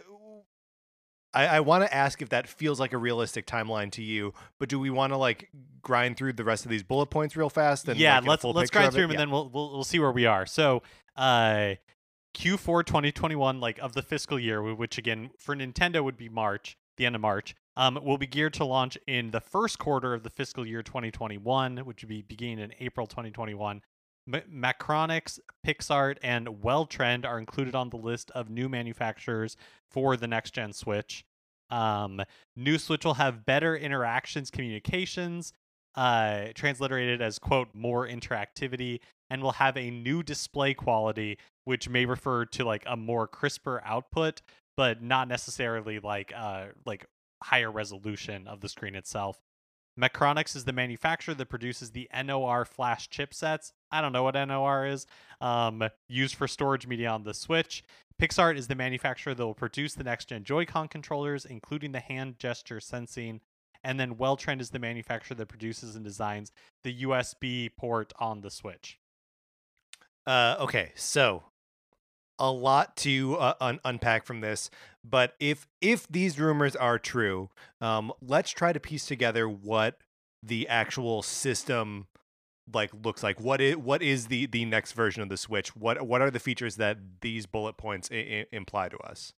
I, I want to ask if that feels like a realistic timeline to you, but do we want to like grind through the rest of these bullet points real fast? And yeah, like, let's let's grind through them Yeah. and then we'll, we'll we'll see where we are. So, uh, Q4 2021, like of the fiscal year, which again for Nintendo would be March, the end of March, um, will be geared to launch in the first quarter of the fiscal year 2021, which would be beginning in April 2021. M- Macronix, PixArt, and Welltrend are included on the list of new manufacturers for the next gen Switch. Um, new Switch will have better interactions, communications, uh, transliterated as quote more interactivity, and will have a new display quality, which may refer to like a more crisper output, but not necessarily like uh like higher resolution of the screen itself. Macronix is the manufacturer that produces the NOR flash chipsets. I don't know what NOR is. Um, used for storage media on the Switch. PixArt is the manufacturer that will produce the next gen Joy-Con controllers, including the hand gesture sensing. and then Welltrend is the manufacturer that produces and designs the USB port on the Switch. Uh, okay, so a lot to uh, un- unpack from this, but if if these rumors are true, um, let's try to piece together what the actual system like looks like. What is what is the the next version of the Switch? What what are the features that these bullet points I- I- imply to us?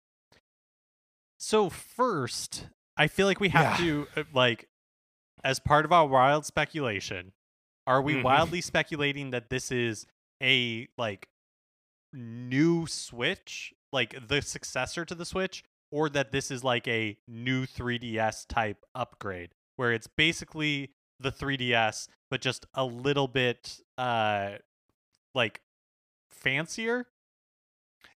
So first, I feel like we have Yeah. to uh, like as part of our wild speculation, are we Mhm. wildly speculating that this is a like new Switch, like the successor to the Switch, or that this is like a new 3DS type upgrade where it's basically the 3DS but just a little bit uh like fancier?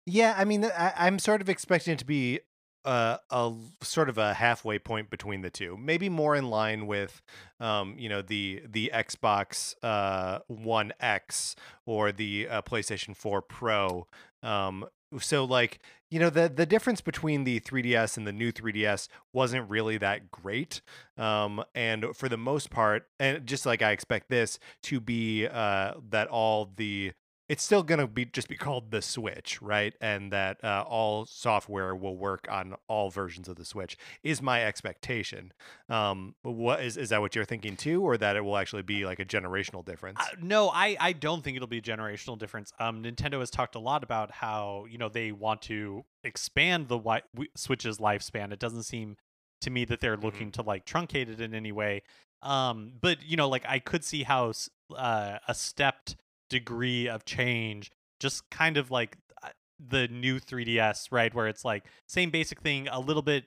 Yeah, I mean, I, I'm sort of expecting it to be uh, a l- sort of a halfway point between the two, maybe more in line with, um, you know, the the Xbox uh, One X or the uh, PlayStation Four Pro. Um, so, like, you know, the the difference between the 3DS and the new 3DS wasn't really that great. Um, and for the most part, and just like I expect this to be, uh, that all the it's still going to be just be called the Switch, right? And that uh, all software will work on all versions of the Switch is my expectation. Um, what is is that what you're thinking too, or that it will actually be like a generational difference? Uh, no, I, I don't think it'll be a generational difference. Um, Nintendo has talked a lot about how you know they want to expand the wi- Switch's lifespan. It doesn't seem to me that they're looking to like truncate it in any way. Um, but you know, like I could see how uh, a stepped degree of change, just kind of like uh, the new 3DS, right, where it's like same basic thing, a little bit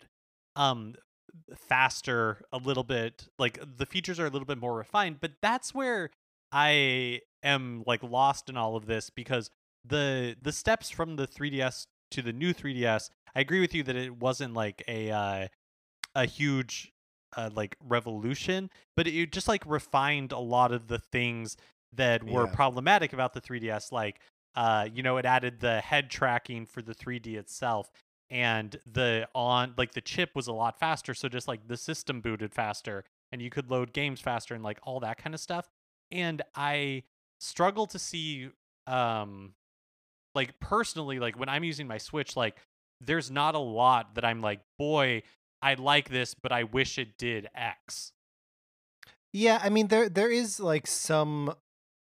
um faster a little bit like the features are a little bit more refined but that's where i am like lost in all of this because the the steps from the 3ds to the new 3ds i agree with you that it wasn't like a uh a huge uh, like revolution but it just like refined a lot of the things that were Yeah. problematic about the 3ds like uh you know it added the head tracking for the 3d itself and the on like the chip was a lot faster so just like the system booted faster and you could load games faster and like all that kind of stuff and i struggle to see um like personally like when i'm using my switch like there's not a lot that i'm like boy i like this but i wish it did x Yeah, I mean there there is like some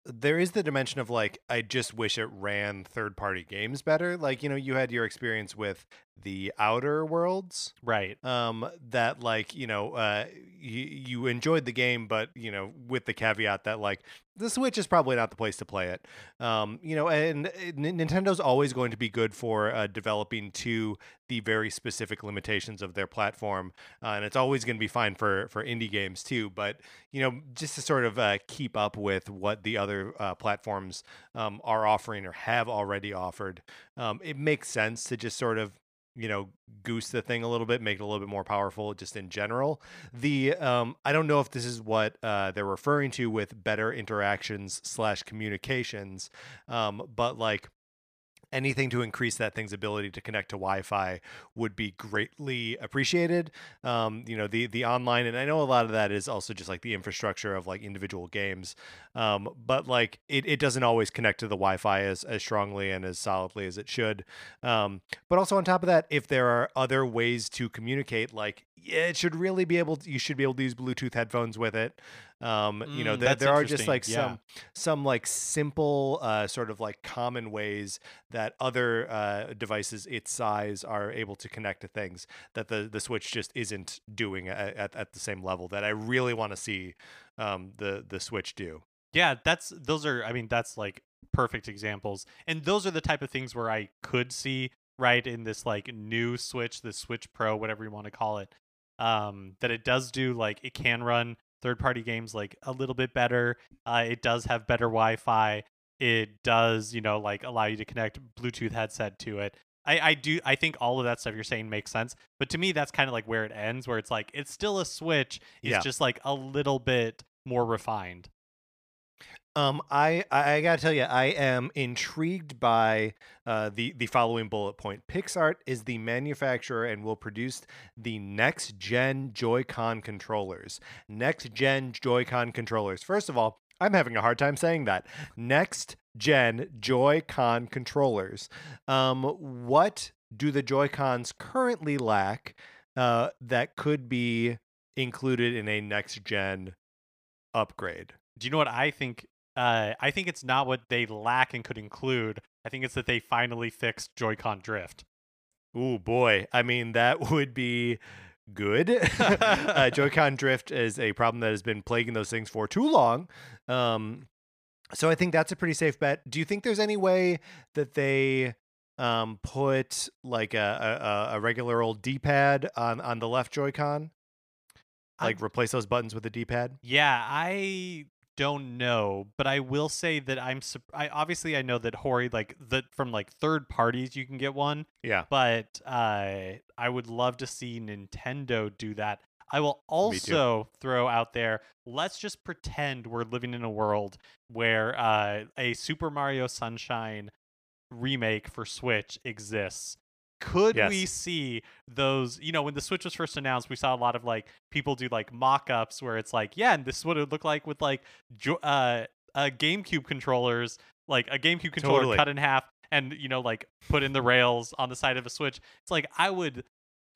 there is the dimension of like I just wish it ran third party games better. Like, you know, you had your experience with the Outer Worlds. right Um that like, you know, uh you, you enjoyed the game but, you know, with the caveat that like the Switch is probably not the place to play it. Um, you know, and N- Nintendo's always going to be good for uh, developing to the very specific limitations of their platform, uh, and it's always going to be fine for for indie games too. But you know, just to sort of uh, keep up with what the other uh, platforms um, are offering or have already offered, um, it makes sense to just sort of you know goose the thing a little bit make it a little bit more powerful just in general. The um i don't know if this is what uh they're referring to with better interactions slash communications um but like anything to increase that thing's ability to connect to Wi-Fi would be greatly appreciated. Um, you know, the the online, and I know a lot of that is also just like the infrastructure of like individual games, um, but like it, it doesn't always connect to the Wi-Fi as as strongly and as solidly as it should. Um, but also on top of that, if there are other ways to communicate, like it should really be able, to, you should be able to use Bluetooth headphones with it. Um, you know, Mm, there, are just like Yeah. some some like simple uh, sort of like common ways that other uh, devices its size are able to connect to things that the the switch just isn't doing at, at, at the same level that i really want to see um, the the switch do Yeah, that's those are I mean that's like perfect examples. And those are the type of things where I could see right in this like new Switch, the Switch Pro, whatever you want to call it. Um that it does do like it can run third-party games like a little bit better. Uh it does have better Wi-Fi. It does, you know, like allow you to connect Bluetooth headset to it. I, I do I think all of that stuff you're saying makes sense, but to me that's kind of like where it ends, where it's like it's still a Switch, it's Yeah. just like a little bit more refined. Um, I I gotta tell you, I am intrigued by uh, the the following bullet point. PixArt is the manufacturer and will produce the next gen Joy-Con controllers. Next gen Joy-Con controllers. First of all, I'm having a hard time saying that. Next gen Joy-Con controllers. Um, what do the Joy-Cons currently lack uh, that could be included in a next gen upgrade? Do you know what I think? Uh, I think it's not what they lack and could include. I think it's that they finally fixed Joy-Con drift. Ooh boy, I mean that would be good. uh, Joy-Con drift is a problem that has been plaguing those things for too long. Um, so I think that's a pretty safe bet. Do you think there's any way that they um, put like a, a, a regular old D-pad on on the left Joy-Con? Like I'm- replace those buttons with a D-pad? Yeah, I don't know, but I will say that I'm. I obviously I know that Hori like that from like third parties you can get one, Yeah. but uh, I would love to see Nintendo do that. I will also throw out there. Let's just pretend we're living in a world where uh, a Super Mario Sunshine remake for Switch exists. Could we see those? You know, when the Switch was first announced, we saw a lot of like people do like mock-ups where it's like, yeah, and this is what it would look like with like jo- uh, uh GameCube controllers, like a GameCube controller Totally. cut in half, and you know, like put in the rails on the side of a Switch. It's like I would.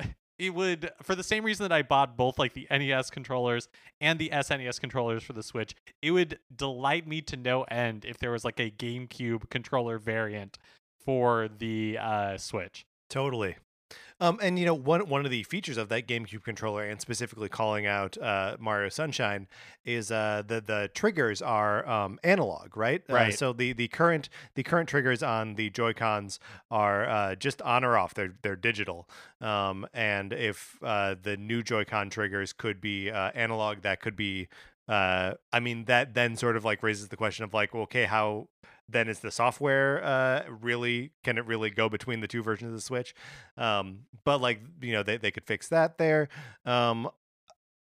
It would, for the same reason that I bought both like the NES controllers and the SNES controllers for the Switch, it would delight me to no end if there was like a GameCube controller variant for the uh, Switch. Totally. Um, and you know, one one of the features of that GameCube controller, and specifically calling out uh, Mario Sunshine, is uh, the the triggers are um, analog, right? Uh, Right. so the the current the current triggers on the Joy Cons are uh, just on or off. They're they're digital. Um, and if uh, the new Joy-Con triggers could be uh, analog, that could be. Uh, I mean, that then sort of like raises the question of like, well, okay, how then is the software uh, really can it really go between the two versions of the Switch? Um, but like you know they they could fix that there. Um,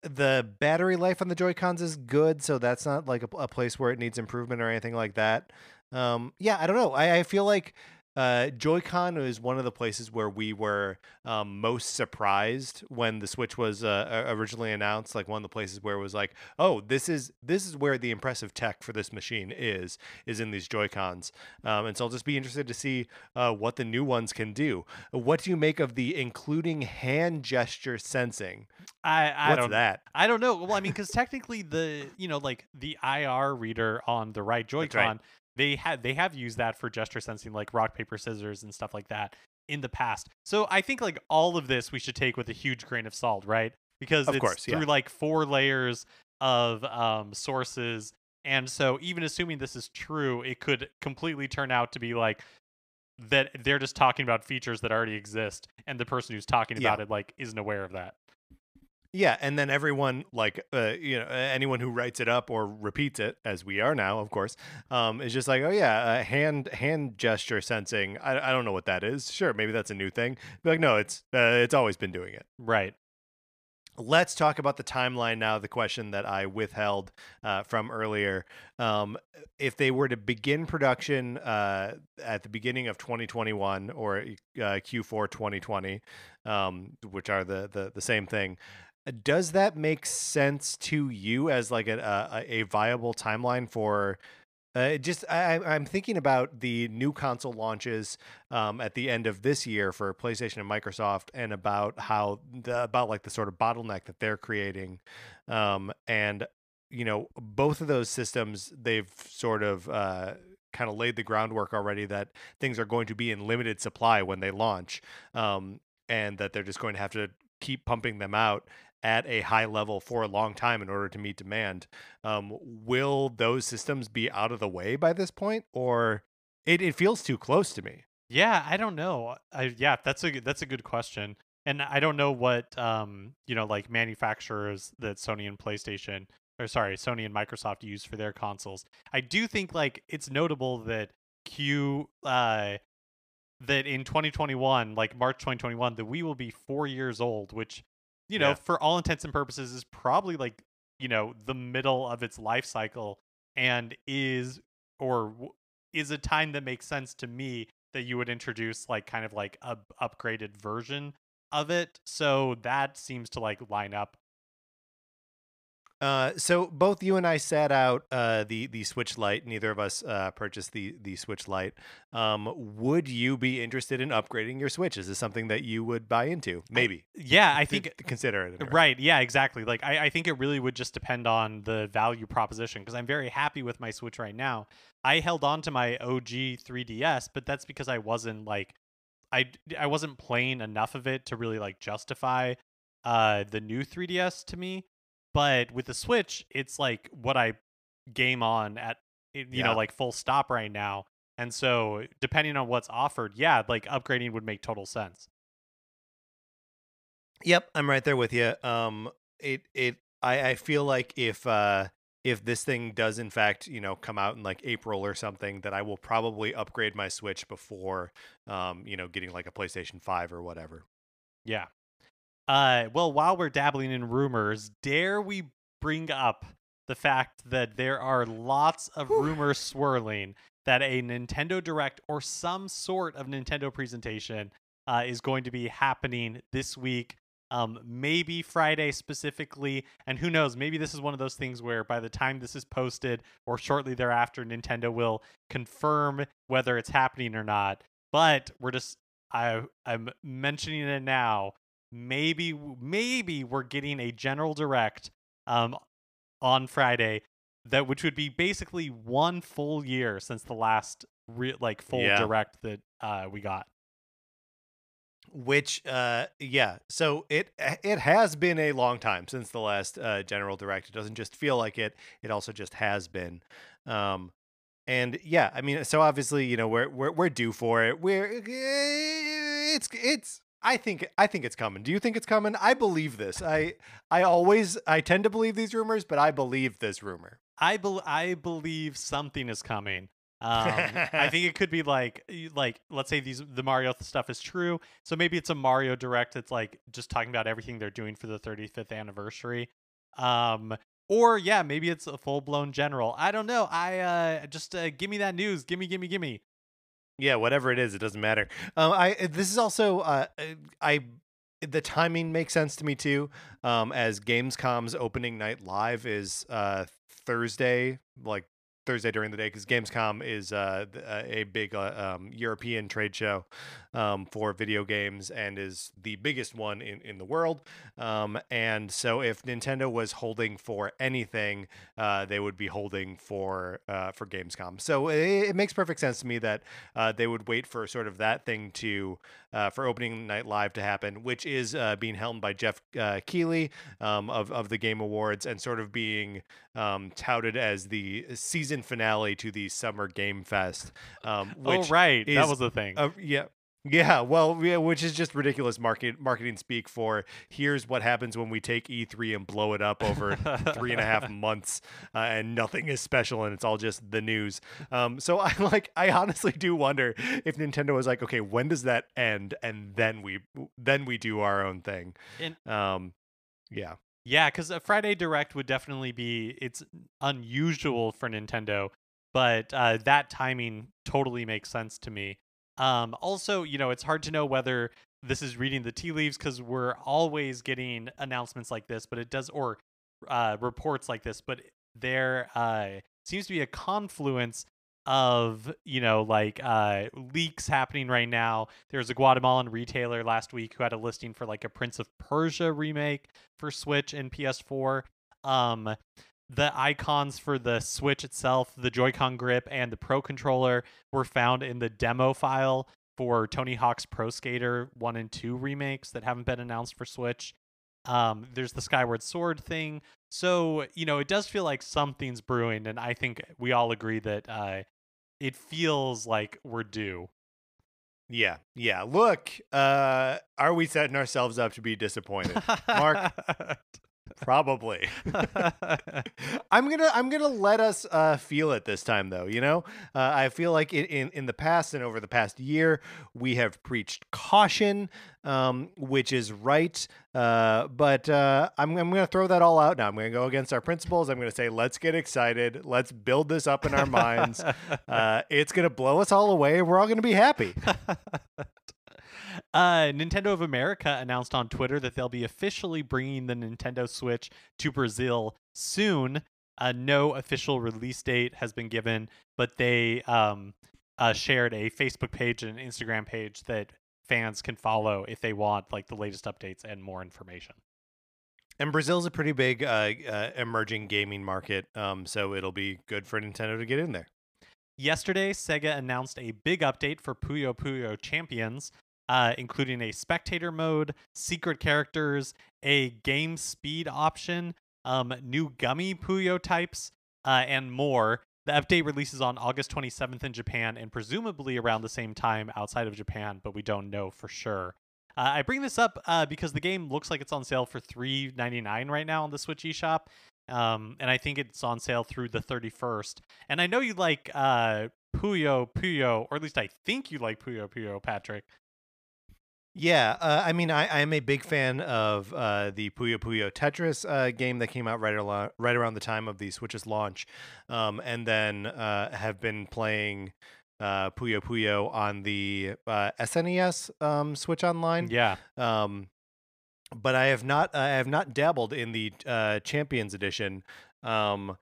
the battery life on the Joy Cons is good, so that's not like a, a place where it needs improvement or anything like that. Um, yeah, I don't know. I, I feel like uh, Joy-Con is one of the places where we were um, most surprised when the Switch was uh, originally announced. Like one of the places where it was like, oh, this is this is where the impressive tech for this machine is is in these Joy-Cons. Um, and so I'll just be interested to see uh, what the new ones can do. What do you make of the including hand gesture sensing? I I What's don't that? I don't know. Well, I mean, because technically the you know like the IR reader on the right Joy-Con, they had they have used that for gesture sensing, like rock paper scissors and stuff like that in the past. So I think like all of this we should take with a huge grain of salt, right? Because Of it's course, yeah. through like four layers of um, sources, and so even assuming this is true, it could completely turn out to be like that they're just talking about features that already exist, and the person who's talking Yeah. about it like isn't aware of that. Yeah, and then everyone like uh, you know anyone who writes it up or repeats it, as we are now, of course, um, is just like, oh yeah, uh, hand hand gesture sensing. I, I don't know what that is. Sure, maybe that's a new thing. Be like, no, it's uh, it's always been doing it. Right. Let's talk about the timeline now. The question that I withheld uh, from earlier: um, if they were to begin production uh, at the beginning of 2021 or uh, Q4 2020, um, which are the, the the same thing, does that make sense to you as like a a, a viable timeline for? Uh, just I, I- I'm thinking about the new console launches um, at the end of this year for PlayStation and Microsoft, and about how the, about like the sort of bottleneck that they're creating, um, and you know both of those systems they've sort of uh, kind of laid the groundwork already that things are going to be in limited supply when they launch, um, and that they're just going to have to keep pumping them out at a high level for a long time in order to meet demand. Um, will those systems be out of the way by this point, or it, it feels too close to me? Yeah, I don't know. I yeah, that's a that's a good question. And I don't know what um, you know, like manufacturers that Sony and PlayStation or sorry, Sony and Microsoft use for their consoles. I do think like it's notable that Q uh that in 2021, like March 2021, the Wii will be 4 years old, which you know, Yeah. for all intents and purposes is probably like, you know, the middle of its life cycle and is or is a time that makes sense to me that you would introduce like kind of like a upgraded version of it. So that seems to like line up. Uh, so both you and I sat out uh, the the Switch Lite. Neither of us uh, purchased the the Switch Lite. Um, would you be interested in upgrading your Switch? Is this something that you would buy into? Maybe. Yeah, I Th- think consider it. anyway. Right. Yeah, exactly. Like I, I think it really would just depend on the value proposition because I'm very happy with my Switch right now. I held on to my OG 3DS, but that's because I wasn't like I I wasn't playing enough of it to really like justify uh the new 3DS to me. But with the Switch, it's like what I game on at you Yeah. know like full stop right now. And so depending on what's offered, yeah, like upgrading would make total sense. Yep, I'm right there with you. Um, it it I I feel like if uh if this thing does in fact you know come out in like April or something, that I will probably upgrade my Switch before um you know getting like a PlayStation Five or whatever. Yeah. Uh, well, while we're dabbling in rumors, dare we bring up the fact that there are lots of rumors swirling that a Nintendo Direct or some sort of Nintendo presentation uh, is going to be happening this week. Um, maybe Friday specifically, and who knows? Maybe this is one of those things where by the time this is posted or shortly thereafter, Nintendo will confirm whether it's happening or not. But we're just I I'm mentioning it now. Maybe maybe we're getting a general direct um on Friday that which would be basically one full year since the last re- like full Yeah. direct that uh we got. Which uh yeah, so it it has been a long time since the last uh General Direct. It doesn't just feel like it; it also just has been. Um, and yeah, I mean, so obviously, you know, we're we're we're due for it. We're it's it's. I think I think it's coming. Do you think it's coming? I believe this. I I always I tend to believe these rumors, but I believe this rumor. I bel I believe something is coming. Um, I think it could be like like let's say these the Mario stuff is true, so maybe it's a Mario Direct that's like just talking about everything they're doing for the 35th anniversary. Um, or yeah, maybe it's a full blown general. I don't know. I uh just uh, give me that news. Give me, give me, give me. Yeah, whatever it is, it doesn't matter. Um, I this is also uh, I the timing makes sense to me too. Um, as Gamescom's opening night live is uh Thursday, like Thursday during the day, because Gamescom is uh uh, a big uh, um, European trade show um, for video games and is the biggest one in in the world. Um, and so if Nintendo was holding for anything, uh, they would be holding for uh, for Gamescom. So it, it makes perfect sense to me that uh, they would wait for sort of that thing to for opening night live to happen, which is being helmed by Jeff Keighley um, of of the Game Awards and sort of being um, touted as the season finale to the Summer Game Fest. Um, oh right, that was the thing. uh, yeah. Yeah, well, yeah, which is just ridiculous market marketing speak for here's what happens when we take E3 and blow it up over three and a half months, uh, and nothing is special, and it's all just the news. Um, so I like, I honestly do wonder if Nintendo was like, okay, when does that end, and then we then we do our own thing. And- Um, yeah, Yeah, because a Friday Direct would definitely be it's unusual for Nintendo, but uh, that timing totally makes sense to me. Um, also, you know, it's hard to know whether this is reading the tea leaves because we're always getting announcements like this, but it does or uh, reports like this, but there uh, seems to be a confluence of you know like uh leaks happening right now. There's a guatemalan retailer last week who had a listing for like a prince of persia remake for switch and ps4 um the icons for the switch itself the joy-con grip and the pro controller were found in the demo file for tony hawk's pro skater 1 and 2 remakes that haven't been announced for switch. Um there's the skyward sword thing. So you know it does feel like something's brewing and i think we all agree that uh it feels like we're due yeah, yeah. Look, uh, are we setting ourselves up to be disappointed? Mark? Probably. I'm gonna I'm gonna let us uh, feel it this time though. You know, uh, I feel like in, in in the past and over the past year we have preached caution, um, which is right. Uh, but uh, I'm I'm gonna throw that all out now. I'm gonna go against our principles. I'm gonna say let's get excited. Let's build this up in our minds. Uh, it's gonna blow us all away. We're all gonna be happy. Uh, Nintendo of America announced on Twitter that they'll be officially bringing the Nintendo Switch to Brazil soon. Uh, no official release date has been given, but they um, uh, shared a Facebook page and an Instagram page that fans can follow if they want like the latest updates and more information. And Brazil's a pretty big uh, uh, emerging gaming market, um, so it'll be good for Nintendo to get in there. Yesterday, Sega announced a big update for Puyo Puyo Champions, uh, including a spectator mode, secret characters, a game speed option, um, new gummy Puyo types, uh, and more. The update releases on August 27th in Japan and presumably around the same time outside of Japan, but we don't know for sure. Uh, I bring this up uh, because the game looks like it's on sale for $3.99 right now on the Switch eShop, um, and I think it's on sale through the 31st. And I know you like uh, Puyo Puyo, or at least I think you like Puyo Puyo, Patrick. Yeah, uh, I mean, I, I'm a big fan of uh, the Puyo Puyo Tetris uh, game that came out right, al- right around the time of the Switch's launch, um, and then uh, have been playing uh, Puyo Puyo on the uh, SNES um, Switch Online. Yeah. Um, but I have not, I have not dabbled in the uh, Champions Edition. Um,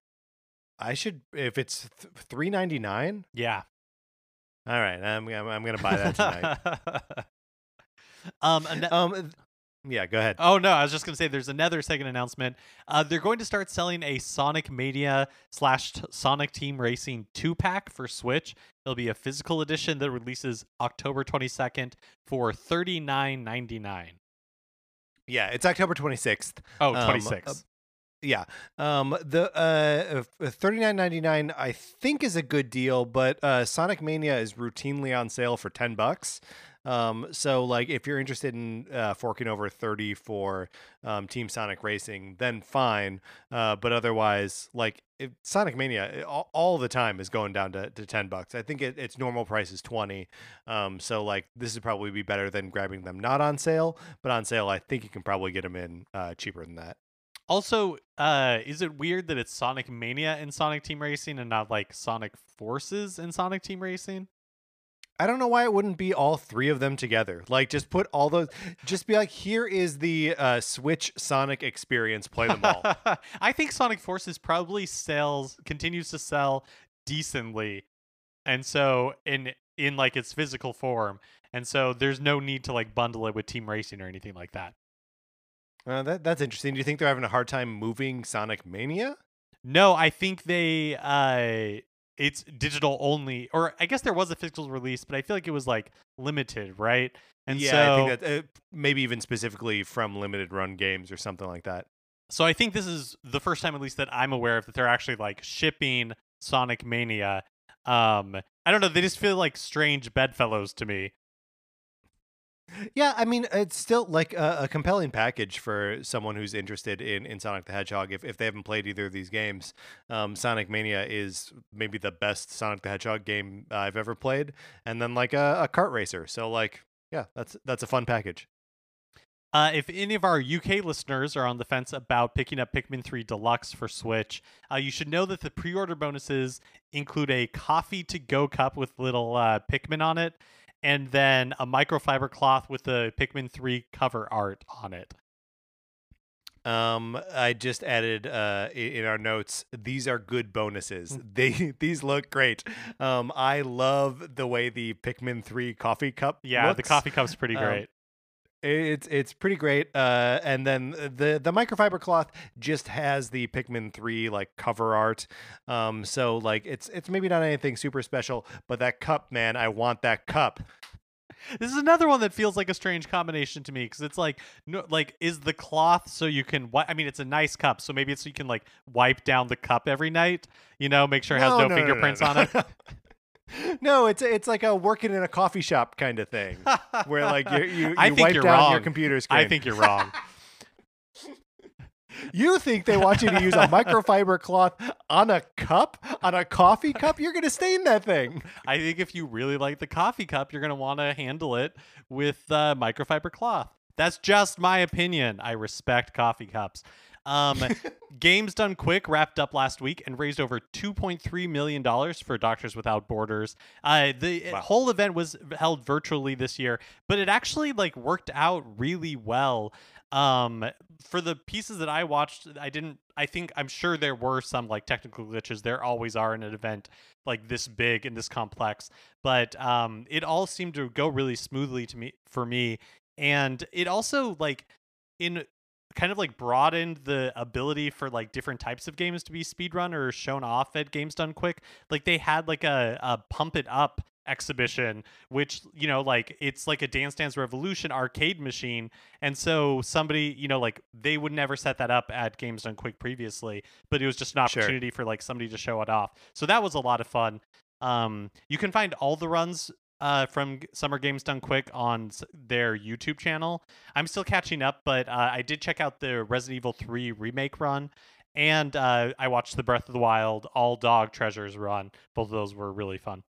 I should, if it's th- three ninety nine. Yeah. All right, I'm, I'm, I'm gonna buy that tonight. um, an- um, yeah, go ahead. Oh no, I was just gonna say there's another second announcement. Uh, they're going to start selling a Sonic Mania slash Sonic Team Racing two pack for Switch. It'll be a physical edition that releases October 22nd for thirty nine ninety nine. Yeah, it's October 26th. Oh, Um, uh, Yeah. Um the uh 39.99 I think is a good deal, but uh Sonic Mania is routinely on sale for 10 bucks. Um so like if you're interested in uh forking over 30 for um Team Sonic Racing, then fine. Uh but otherwise like Sonic Mania it- all, all the time is going down to, to 10 bucks. I think it, its normal price is 20. Um so like this would probably be better than grabbing them not on sale, but on sale I think you can probably get them in uh cheaper than that. also, uh, is it weird that it's Sonic Mania in Sonic Team Racing and not like Sonic Forces in Sonic Team Racing? I don't know why it wouldn't be all three of them together. Like, just put all those. Just be like, here is the uh, Switch Sonic experience. Play them all. I think Sonic Forces probably sells continues to sell decently, and so in in like its physical form, and so there's no need to like bundle it with Team Racing or anything like that. uh, that that's interesting. Do you think they're having a hard time moving Sonic Mania? No, I think they uh it's digital only, or I guess there was a physical release, but I feel like it was like limited, right? And yeah, so I think that uh, maybe even specifically from limited run games or something like that. So I think this is the first time, at least, that I'm aware of that they're actually like shipping Sonic Mania. Um, I don't know. They just feel like strange bedfellows to me. Yeah, I mean, it's still like a, a compelling package for someone who's interested in, in Sonic the Hedgehog. If, if they haven't played either of these games, um, Sonic Mania is maybe the best Sonic the Hedgehog game I've ever played, and then like a, a kart racer. So like, yeah, that's that's a fun package. Uh, if any of our UK listeners are on the fence about picking up Pikmin 3 Deluxe for Switch, uh, you should know that the pre order bonuses include a coffee to go cup with little uh, Pikmin on it, and then a microfiber cloth with the Pikmin 3 cover art on it. Um, I just added uh, in our notes. These are good bonuses. They these look great. Um, I love the way the Pikmin Three coffee cup. Yeah, the coffee cup's pretty Um, great. It's it's pretty great. Uh, and then the the microfiber cloth just has the Pikmin three like cover art. Um, so like it's it's maybe not anything super special, but that cup, man, I want that cup. This is another one that feels like a strange combination to me because it's like, no, like, is the cloth so you can? Wi- I mean, it's a nice cup, so maybe it's so you can like wipe down the cup every night. You know, make sure it has no, fingerprints on it. no, it's it's like a working in a coffee shop kind of thing, where like you you, you I think wipe you're down your wrong. computer screen. I think you're wrong. You think they want you to use a microfiber cloth on a cup, on a coffee cup? You're going to stain that thing. I think if you really like the coffee cup, you're going to want to handle it with uh, microfiber cloth. That's just my opinion. I respect coffee cups. Um, Games Done Quick wrapped up last week and raised over $2.3 million for Doctors Without Borders. Uh, the Wow. whole event was held virtually this year, but it actually like worked out really well. Um, for the pieces that I watched, I didn't. I think I'm sure there were some like technical glitches. There always are in an event like this big and this complex, but um, it all seemed to go really smoothly to me for me, and it also like in kind of like broadened the ability for like different types of games to be speedrun or shown off at Games Done Quick. Like they had like a, a pump it up exhibition which you know like it's like a dance dance revolution arcade machine and so somebody you know like they would never set that up at games done quick previously but it was just an Sure. opportunity for like somebody to show it off so that was a lot of fun um you can find all the runs uh, from Summer Games Done Quick on their YouTube channel. I'm still catching up, but uh, I did check out the Resident Evil 3 remake run, and uh, I watched the Breath of the Wild All Dog Treasures run. Both of those were really fun.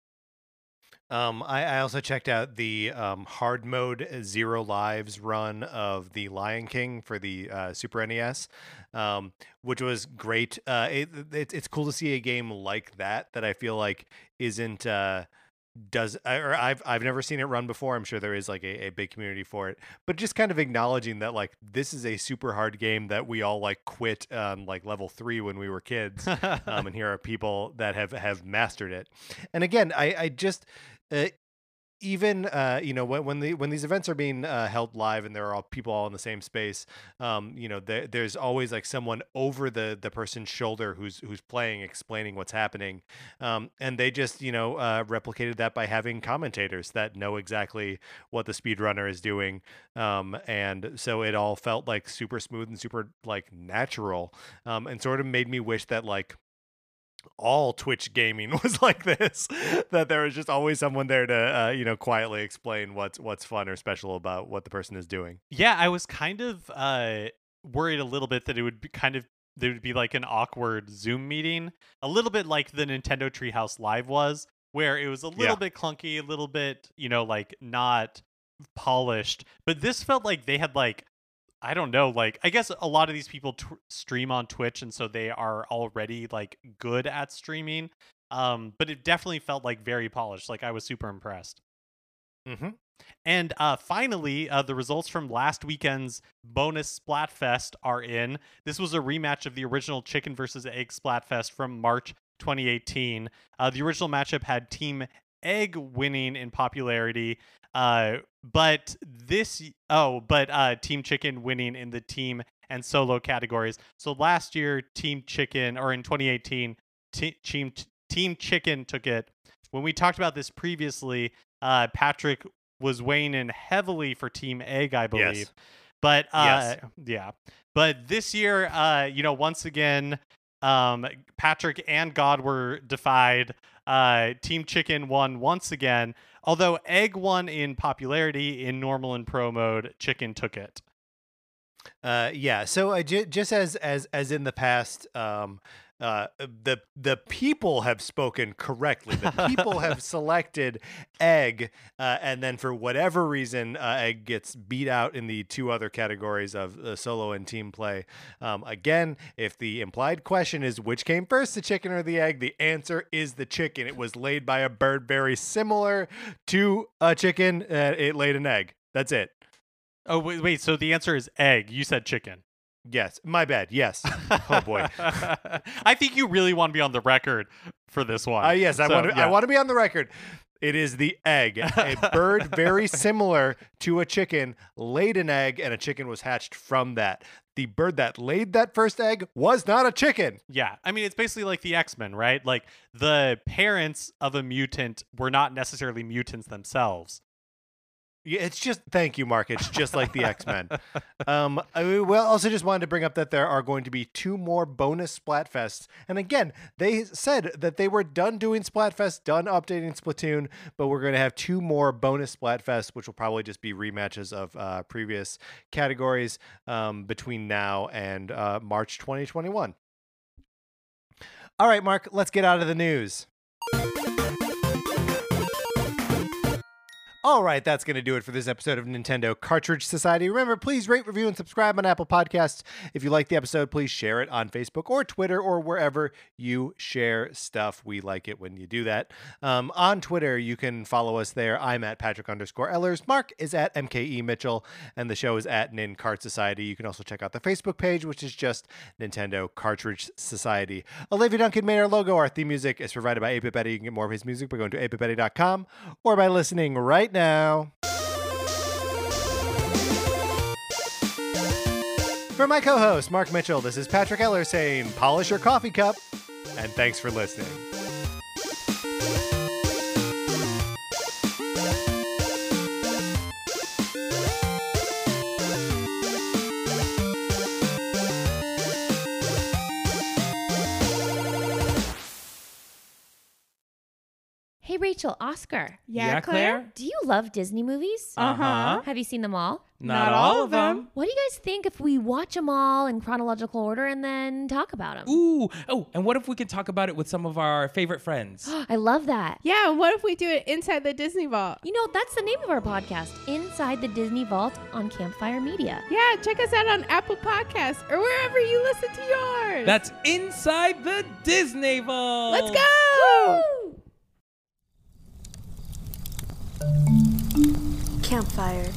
Um, I, I also checked out the um, hard mode zero lives run of the Lion King for the uh, Super NES, um, which was great. Uh, it, it, it's cool to see a game like that that I feel like isn't uh, does or I've I've never seen it run before. I'm sure there is like a, a big community for it, but just kind of acknowledging that like this is a super hard game that we all like quit um, like level three when we were kids um, and here are people that have have mastered it. And again, I I just uh, even uh, you know when when the when these events are being uh, held live and there are all people all in the same space, um, you know there, there's always like someone over the the person's shoulder who's who's playing, explaining what's happening, um, and they just you know uh, replicated that by having commentators that know exactly what the speedrunner is doing, um, and so it all felt like super smooth and super like natural, um, and sort of made me wish that like all Twitch gaming was like this. that there was just always someone there to, uh, you know, quietly explain what's what's fun or special about what the person is doing. yeah, I was kind of uh, worried a little bit that it would be kind of there would be like an awkward Zoom meeting, a little bit like the Nintendo Treehouse Live was, where it was a little Yeah. bit clunky, a little bit, you know, like not polished. But this felt like they had like I don't know, like I guess a lot of these people stream on Twitch and so they are already like good at streaming. Um but it definitely felt like very polished. Like I was super impressed. Mm-hmm. And uh, finally, uh, the results from last weekend's bonus Splatfest are in. This was a rematch of the original Chicken versus Egg Splatfest from March 2018. Uh, the original matchup had Team Egg winning in popularity, uh, but this oh, but uh, Team Chicken winning in the team and solo categories. So last year, Team Chicken, or in 2018, te- Team Team Chicken took it. When we talked about this previously, uh, Patrick was weighing in heavily for Team Egg, I believe. Yes. But uh, Yes. yeah, but this year, uh, you know, once again, um, Patrick and God were defied. Uh, Team Chicken won once again. Although Egg won in popularity in normal and pro mode, Chicken took it. Uh, yeah. So uh, just as as as in the past, um, uh, the the people have spoken correctly. The people have selected egg, uh, and then for whatever reason, uh, egg gets beat out in the two other categories of uh, solo and team play. Um, again, if the implied question is which came first, the chicken or the egg, the answer is the chicken. It was laid by a bird very similar to a chicken. Uh, it laid an egg. That's it. Oh wait, wait. So the answer is egg. You said chicken. Yes, my bad. Yes. Oh boy. I think you really want to be on the record for this one. Uh, yes, I want to. yeah. I want to be on the record. It is the egg. A bird very similar to a chicken laid an egg, and a chicken was hatched from that. The bird that laid that first egg was not a chicken. Yeah, I mean it's basically like the X Men, right? Like the parents of a mutant were not necessarily mutants themselves. Yeah, it's just thank you, Mark. It's just like the X Men. Um, I, well, also just wanted to bring up that there are going to be two more bonus Splatfests, and again, they said that they were done doing Splatfest, done updating Splatoon, but we're going to have two more bonus Splatfests, which will probably just be rematches of uh, previous categories um, between now and uh, March 2021. All right, Mark, let's get out of the news. All right, that's going to do it for this episode of Nintendo Cartridge Society. Remember, please rate, review, and subscribe on Apple Podcasts. If you like the episode, please share it on Facebook or Twitter or wherever you share stuff. We like it when you do that. Um, on Twitter, you can follow us there. I'm at Patrick underscore Ellers. Mark is at MKE Mitchell, and the show is at Nin Cart Society. You can also check out the Facebook page, which is just Nintendo Cartridge Society. Olivia Duncan made our logo. Our theme music is provided by 8 Betty. You can get more of his music by going to 8bitbetty.com or by listening right now. For my co host, Mark Mitchell, this is Patrick Eller saying, polish your coffee cup, and thanks for listening. Hey, Rachel, Oscar. Yeah, Yeah, Claire? Claire? Do you love Disney movies? Uh-huh. Have you seen them all? Not, all of them. What do you guys think if we watch them all in chronological order and then talk about them? Ooh. Oh, and what if we could talk about it with some of our favorite friends? I love that. Yeah, and what if we do it inside the Disney Vault? You know, that's the name of our podcast, Inside the Disney Vault on Campfire Media. Yeah, check us out on Apple Podcasts or wherever you listen to yours. That's inside the Disney Vault. Let's go! Woo! Campfire.